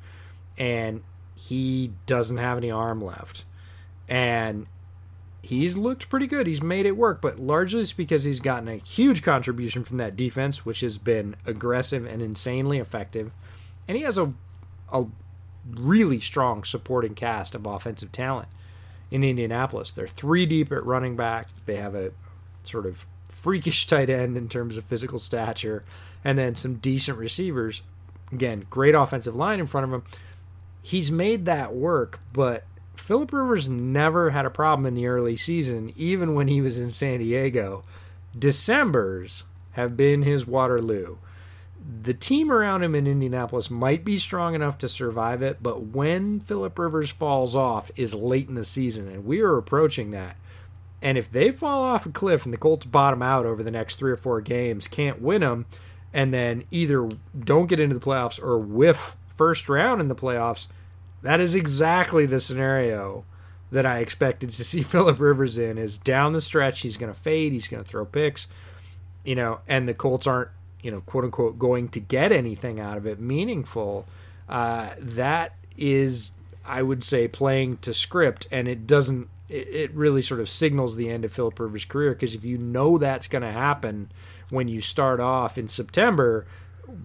[SPEAKER 2] and he doesn't have any arm left. And he's looked pretty good. He's made it work, but largely it's because he's gotten a huge contribution from that defense, which has been aggressive and insanely effective. And he has a a really strong supporting cast of offensive talent in Indianapolis. They're three deep at running back. They have a sort of freakish tight end in terms of physical stature, and then some decent receivers. Again, great offensive line in front of him. He's made that work, but Philip Rivers never had a problem in the early season, even when he was in San Diego. December's have been his Waterloo. The team around him in Indianapolis might be strong enough to survive it, but when Philip Rivers falls off is late in the season, and we are approaching that. And if they fall off a cliff and the Colts bottom out over the next three or four games, can't win them, and then either don't get into the playoffs or whiff first round in the playoffs, that is exactly the scenario that I expected to see Philip Rivers in. Is down the stretch, he's going to fade, he's going to throw picks, you know, and the Colts aren't, you know, quote unquote, going to get anything out of it meaningful. Uh, that is, I would say, playing to script, and it doesn't it, it really sort of signals the end of Philip Rivers' career because if you know that's going to happen when you start off in September,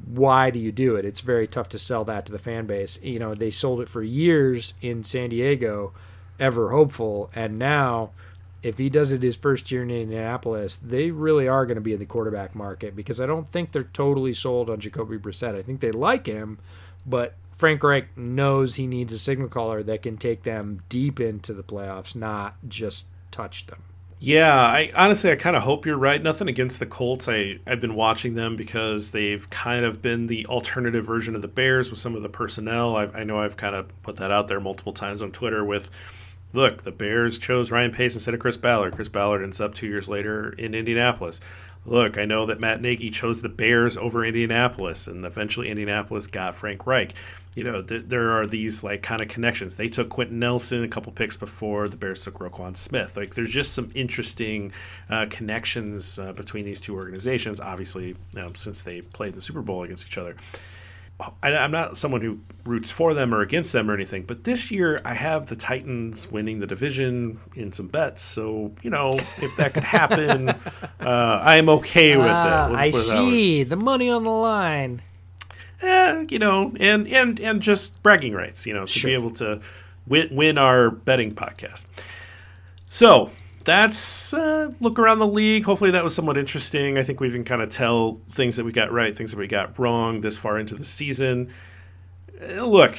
[SPEAKER 2] why do you do it? It's very tough to sell that to the fan base. You know, they sold it for years in San Diego, ever hopeful, and now if he does it his first year in Indianapolis, they really are going to be in the quarterback market because I don't think they're totally sold on Jacoby Brissett. I think they like him, but Frank Reich knows he needs a signal caller that can take them deep into the playoffs, not just touch them.
[SPEAKER 1] Yeah, I honestly I kind of hope you're right. Nothing against the Colts. I I've been watching them because they've kind of been the alternative version of the Bears with some of the personnel. i I know I've kind of put that out there multiple times on Twitter with look, the Bears chose Ryan Pace instead of Chris Ballard. Chris Ballard ends up two years later in Indianapolis. Look, I know that Matt Nagy chose the Bears over Indianapolis, and eventually Indianapolis got Frank Reich. You know, th- there are these like kind of connections. They took Quenton Nelson a couple picks before the Bears took Roquan Smith. Like, there's just some interesting uh, connections uh, between these two organizations. Obviously, um, since they played in the Super Bowl against each other. I, am not someone who roots for them or against them or anything, but this year I have the Titans winning the division in some bets. So you know, if that could happen, uh, I am okay with uh,
[SPEAKER 2] it. Let's I see the money on the line.
[SPEAKER 1] Eh, you know, and and and just bragging rights. You know, to sure. be able to win win our betting podcast. So that's uh, look around the league. Hopefully, that was somewhat interesting. I think we can kind of tell things that we got right, things that we got wrong this far into the season. Uh, look,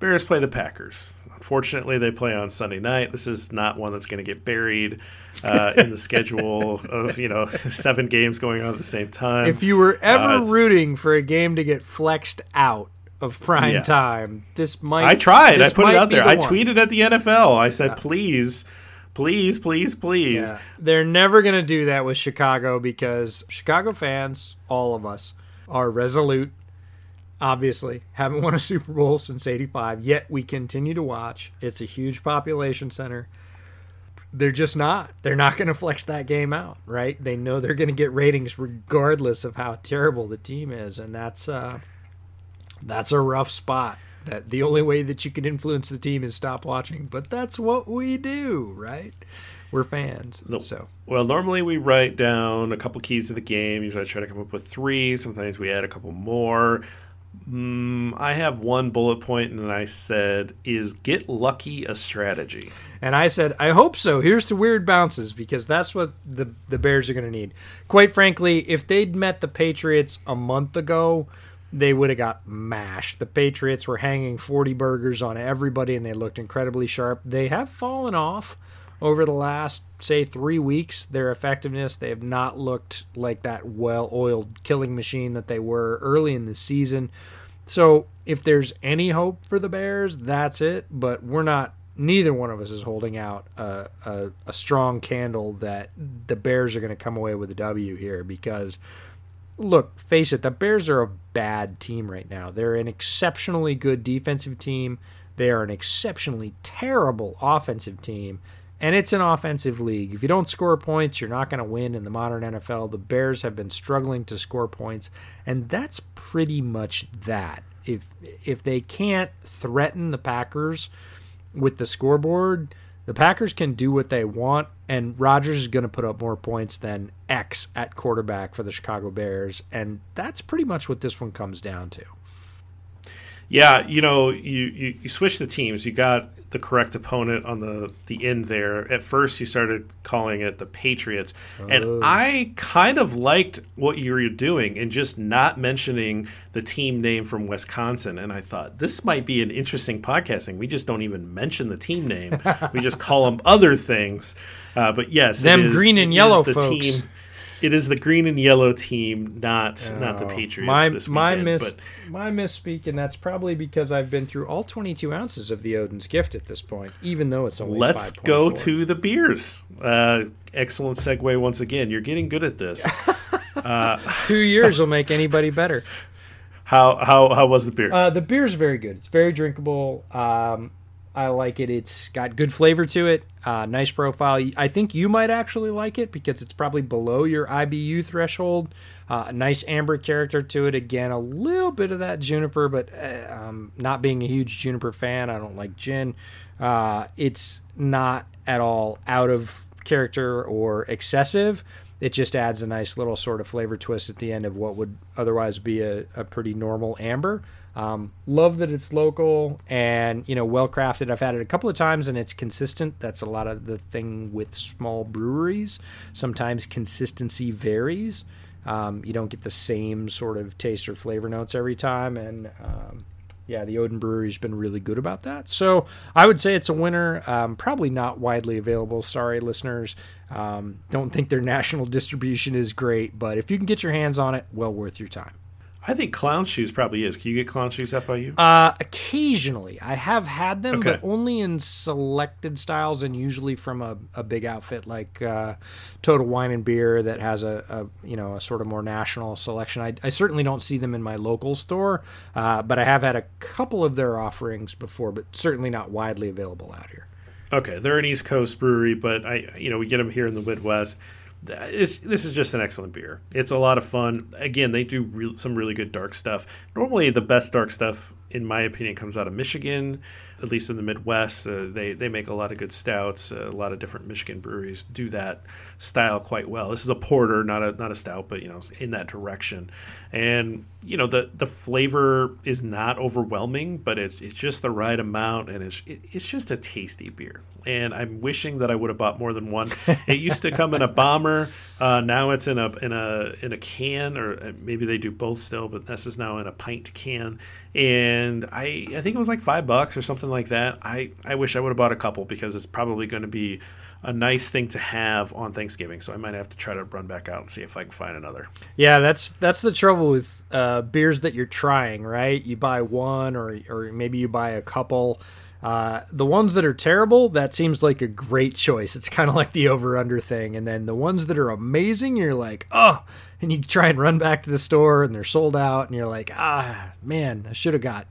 [SPEAKER 1] Bears play the Packers. Unfortunately, they play on Sunday night. This is not one that's going to get buried uh, in the schedule of you know seven games going on at the same time.
[SPEAKER 2] If you were ever uh, rooting for a game to get flexed out of prime yeah. time, this might.
[SPEAKER 1] I tried. I put it out there. The I tweeted at the NFL. I said, please Please, please, please. Yeah.
[SPEAKER 2] They're never going to do that with Chicago because Chicago fans, all of us, are resolute. Obviously, haven't won a Super Bowl since 85, yet we continue to watch. It's a huge population center. They're just not. They're not going to flex that game out, right? They know they're going to get ratings regardless of how terrible the team is, and that's uh, that's a rough spot that the only way that you can influence the team is stop watching. But that's what we do, right? We're fans. No. So
[SPEAKER 1] well, normally we write down a couple keys to the game. Usually I try to come up with three. Sometimes we add a couple more. Mm, I have one bullet point, and I said, "Is get lucky a strategy?"
[SPEAKER 2] And I said, "I hope so." Here's the weird bounces because that's what the the Bears are going to need. Quite frankly, if they'd met the Patriots a month ago, they would have got mashed. The Patriots were hanging 40 burgers on everybody and they looked incredibly sharp. They have fallen off over the last, say, three weeks. Their effectiveness, they have not looked like that well oiled killing machine that they were early in the season. So if there's any hope for the Bears, that's it. But we're not, neither one of us is holding out a, a, a strong candle that the Bears are going to come away with a W here because look, face it, the Bears are a bad team right now. They're an exceptionally good defensive team. They are an exceptionally terrible offensive team. And it's an offensive league. If you don't score points, you're not going to win in the modern NFL. The Bears have been struggling to score points, and that's pretty much that. If if they can't threaten the Packers with the scoreboard, the Packers can do what they want, and Rodgers is going to put up more points than X at quarterback for the Chicago Bears, and that's pretty much what this one comes down to.
[SPEAKER 1] Yeah, you know, you, you, you switch the teams. You got the correct opponent on the the end there. At first, you started calling it the Patriots, oh. and I kind of liked what you were doing and just not mentioning the team name from Wisconsin. And I thought this might be an interesting podcasting. We just don't even mention the team name; we just call them other things. Uh, but yes,
[SPEAKER 2] them green and yellow folks. Team,
[SPEAKER 1] it is the green and yellow team, not oh, not the oh, Patriots.
[SPEAKER 2] My
[SPEAKER 1] weekend,
[SPEAKER 2] my miss but. my misspeak, and that's probably because I've been through all 22 ounces of the Odin's Gift at this point, even though it's only.
[SPEAKER 1] Let's 5. go 4. to the beers. Uh, excellent segue once again. You're getting good at this.
[SPEAKER 2] uh, Two years will make anybody better.
[SPEAKER 1] How how how was the beer?
[SPEAKER 2] Uh, the beer is very good. It's very drinkable. Um, I like it. It's got good flavor to it. Uh, nice profile. I think you might actually like it because it's probably below your IBU threshold. Uh, nice amber character to it. Again, a little bit of that juniper, but uh, um, not being a huge juniper fan, I don't like gin. Uh, it's not at all out of character or excessive. It just adds a nice little sort of flavor twist at the end of what would otherwise be a, a pretty normal amber. Um, love that it's local and you know well crafted. I've had it a couple of times and it's consistent. That's a lot of the thing with small breweries. Sometimes consistency varies. Um, you don't get the same sort of taste or flavor notes every time, and um, yeah, the Odin Brewery's been really good about that. So I would say it's a winner. Um, probably not widely available. Sorry, listeners. Um, don't think their national distribution is great, but if you can get your hands on it, well worth your time.
[SPEAKER 1] I think clown shoes probably is. Can you get clown shoes up by you?
[SPEAKER 2] Uh, occasionally, I have had them,
[SPEAKER 1] Okay.
[SPEAKER 2] but only in selected styles, and usually from a, a big outfit like uh, Total Wine and Beer that has a, a you know a sort of more national selection. I, I certainly don't see them in my local store, uh, but I have had a couple of their offerings before, but certainly not widely available out here.
[SPEAKER 1] Okay, they're an East Coast brewery, but I, you know, we get them here in the Midwest. This, is just an excellent beer. It's a lot of fun. Again, they do real, some really good dark stuff. Normally, the best dark stuff, in my opinion, comes out of Michigan, at least in the Midwest. Uh, they they make a lot of good stouts. Uh, a lot of different Michigan breweries do that style quite well. This is a porter, not a not a stout, but you know, in that direction. And you know, the the flavor is not overwhelming, but it's it's just the right amount, and it's it, it's just a tasty beer. And I'm wishing that I would have bought more than one. It used to come in a bomber. Uh, now it's in a in a in a can, or uh, maybe they do both still. But this is now in a pint can, and I I think it was like five bucks or something like that. I I wish I would have bought a couple because it's probably going to be a nice thing to have on Thanksgiving. So I might have to try to run back out and see if I can find another.
[SPEAKER 2] Yeah, that's that's the trouble with uh, beers that you're trying, right? You buy one, or or maybe you buy a couple. Uh, the ones that are terrible, that seems like a great choice. It's kind of like the over under thing. And then the ones that are amazing, you're like, oh, and you try and run back to the store and they're sold out, and you're like, ah, man, I should have got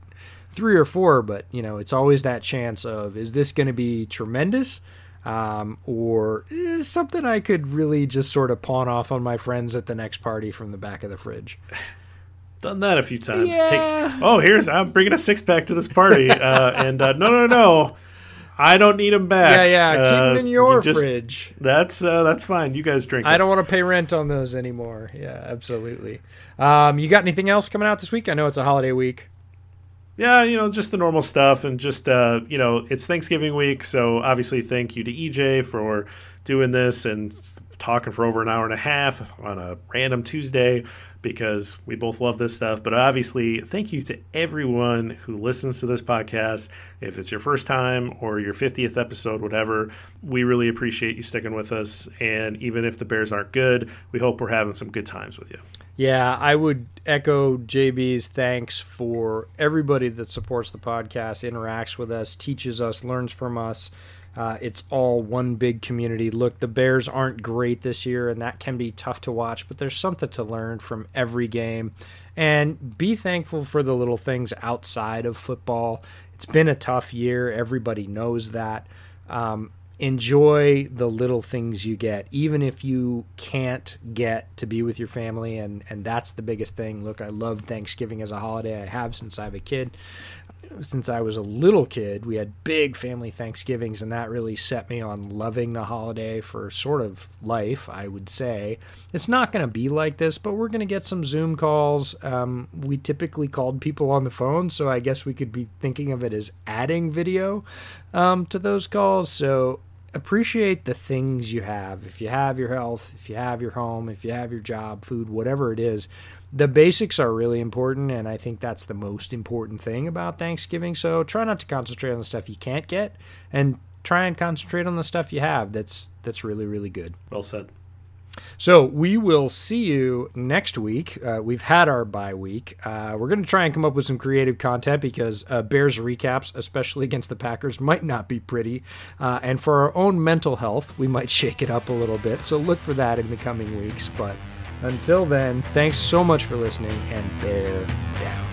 [SPEAKER 2] three or four. But, you know, it's always that chance of, is this going to be tremendous? Um, or is something I could really just sort of pawn off on my friends at the next party from the back of the fridge.
[SPEAKER 1] Done that a few times.
[SPEAKER 2] Yeah.
[SPEAKER 1] Take, oh, here's I'm bringing a six pack to this party, uh, and uh, no, no, no, I don't need them back.
[SPEAKER 2] Yeah, yeah. Keep
[SPEAKER 1] Uh,
[SPEAKER 2] them in your
[SPEAKER 1] you just-
[SPEAKER 2] fridge.
[SPEAKER 1] That's uh, that's fine. You guys drink.
[SPEAKER 2] I
[SPEAKER 1] it.
[SPEAKER 2] don't want to pay rent on those anymore. Yeah, absolutely. Um, you got anything else coming out this week? I know it's a holiday week.
[SPEAKER 1] Yeah, you know, just the normal stuff, and just uh, you know, it's Thanksgiving week, so obviously, thank you to EJ for doing this and talking for over an hour and a half on a random Tuesday because we both love this stuff. But obviously, thank you to everyone who listens to this podcast. If it's your first time or your 50th episode, whatever, we really appreciate you sticking with us. And even if the Bears aren't good, we hope we're having some good times with you.
[SPEAKER 2] Yeah, I would echo JB's thanks for everybody that supports the podcast, interacts with us, teaches us, learns from us. Uh, it's all one big community. Look, the Bears aren't great this year, and that can be tough to watch, but there's something to learn from every game. And be thankful for the little things outside of football. It's been a tough year. Everybody knows that. Um, enjoy the little things you get even if you can't get to be with your family and and that's the biggest thing look i love thanksgiving as a holiday i have since i have a kid since i was a little kid we had big family thanksgivings and that really set me on loving the holiday for sort of life i would say. It's not going to be like this but we're going to get some zoom calls. Um, we typically called people on the phone so i guess we could be thinking of it as adding video um, to those calls. So appreciate the things you have. If you have your health, if you have your home, if you have your job, food, whatever it is, the basics are really important. And I think that's the most important thing about Thanksgiving. So try not to concentrate on the stuff you can't get and try and concentrate on the stuff you have that's that's really really good
[SPEAKER 1] Well said.
[SPEAKER 2] so we will see you next week. Uh, we've had our bye week. Uh, we're going to try and come up with some creative content because uh, Bears recaps, especially against the Packers, might not be pretty. Uh, and for our own mental health, we might shake it up a little bit. So look for that in the coming weeks. But until then, thanks so much for listening and bear down.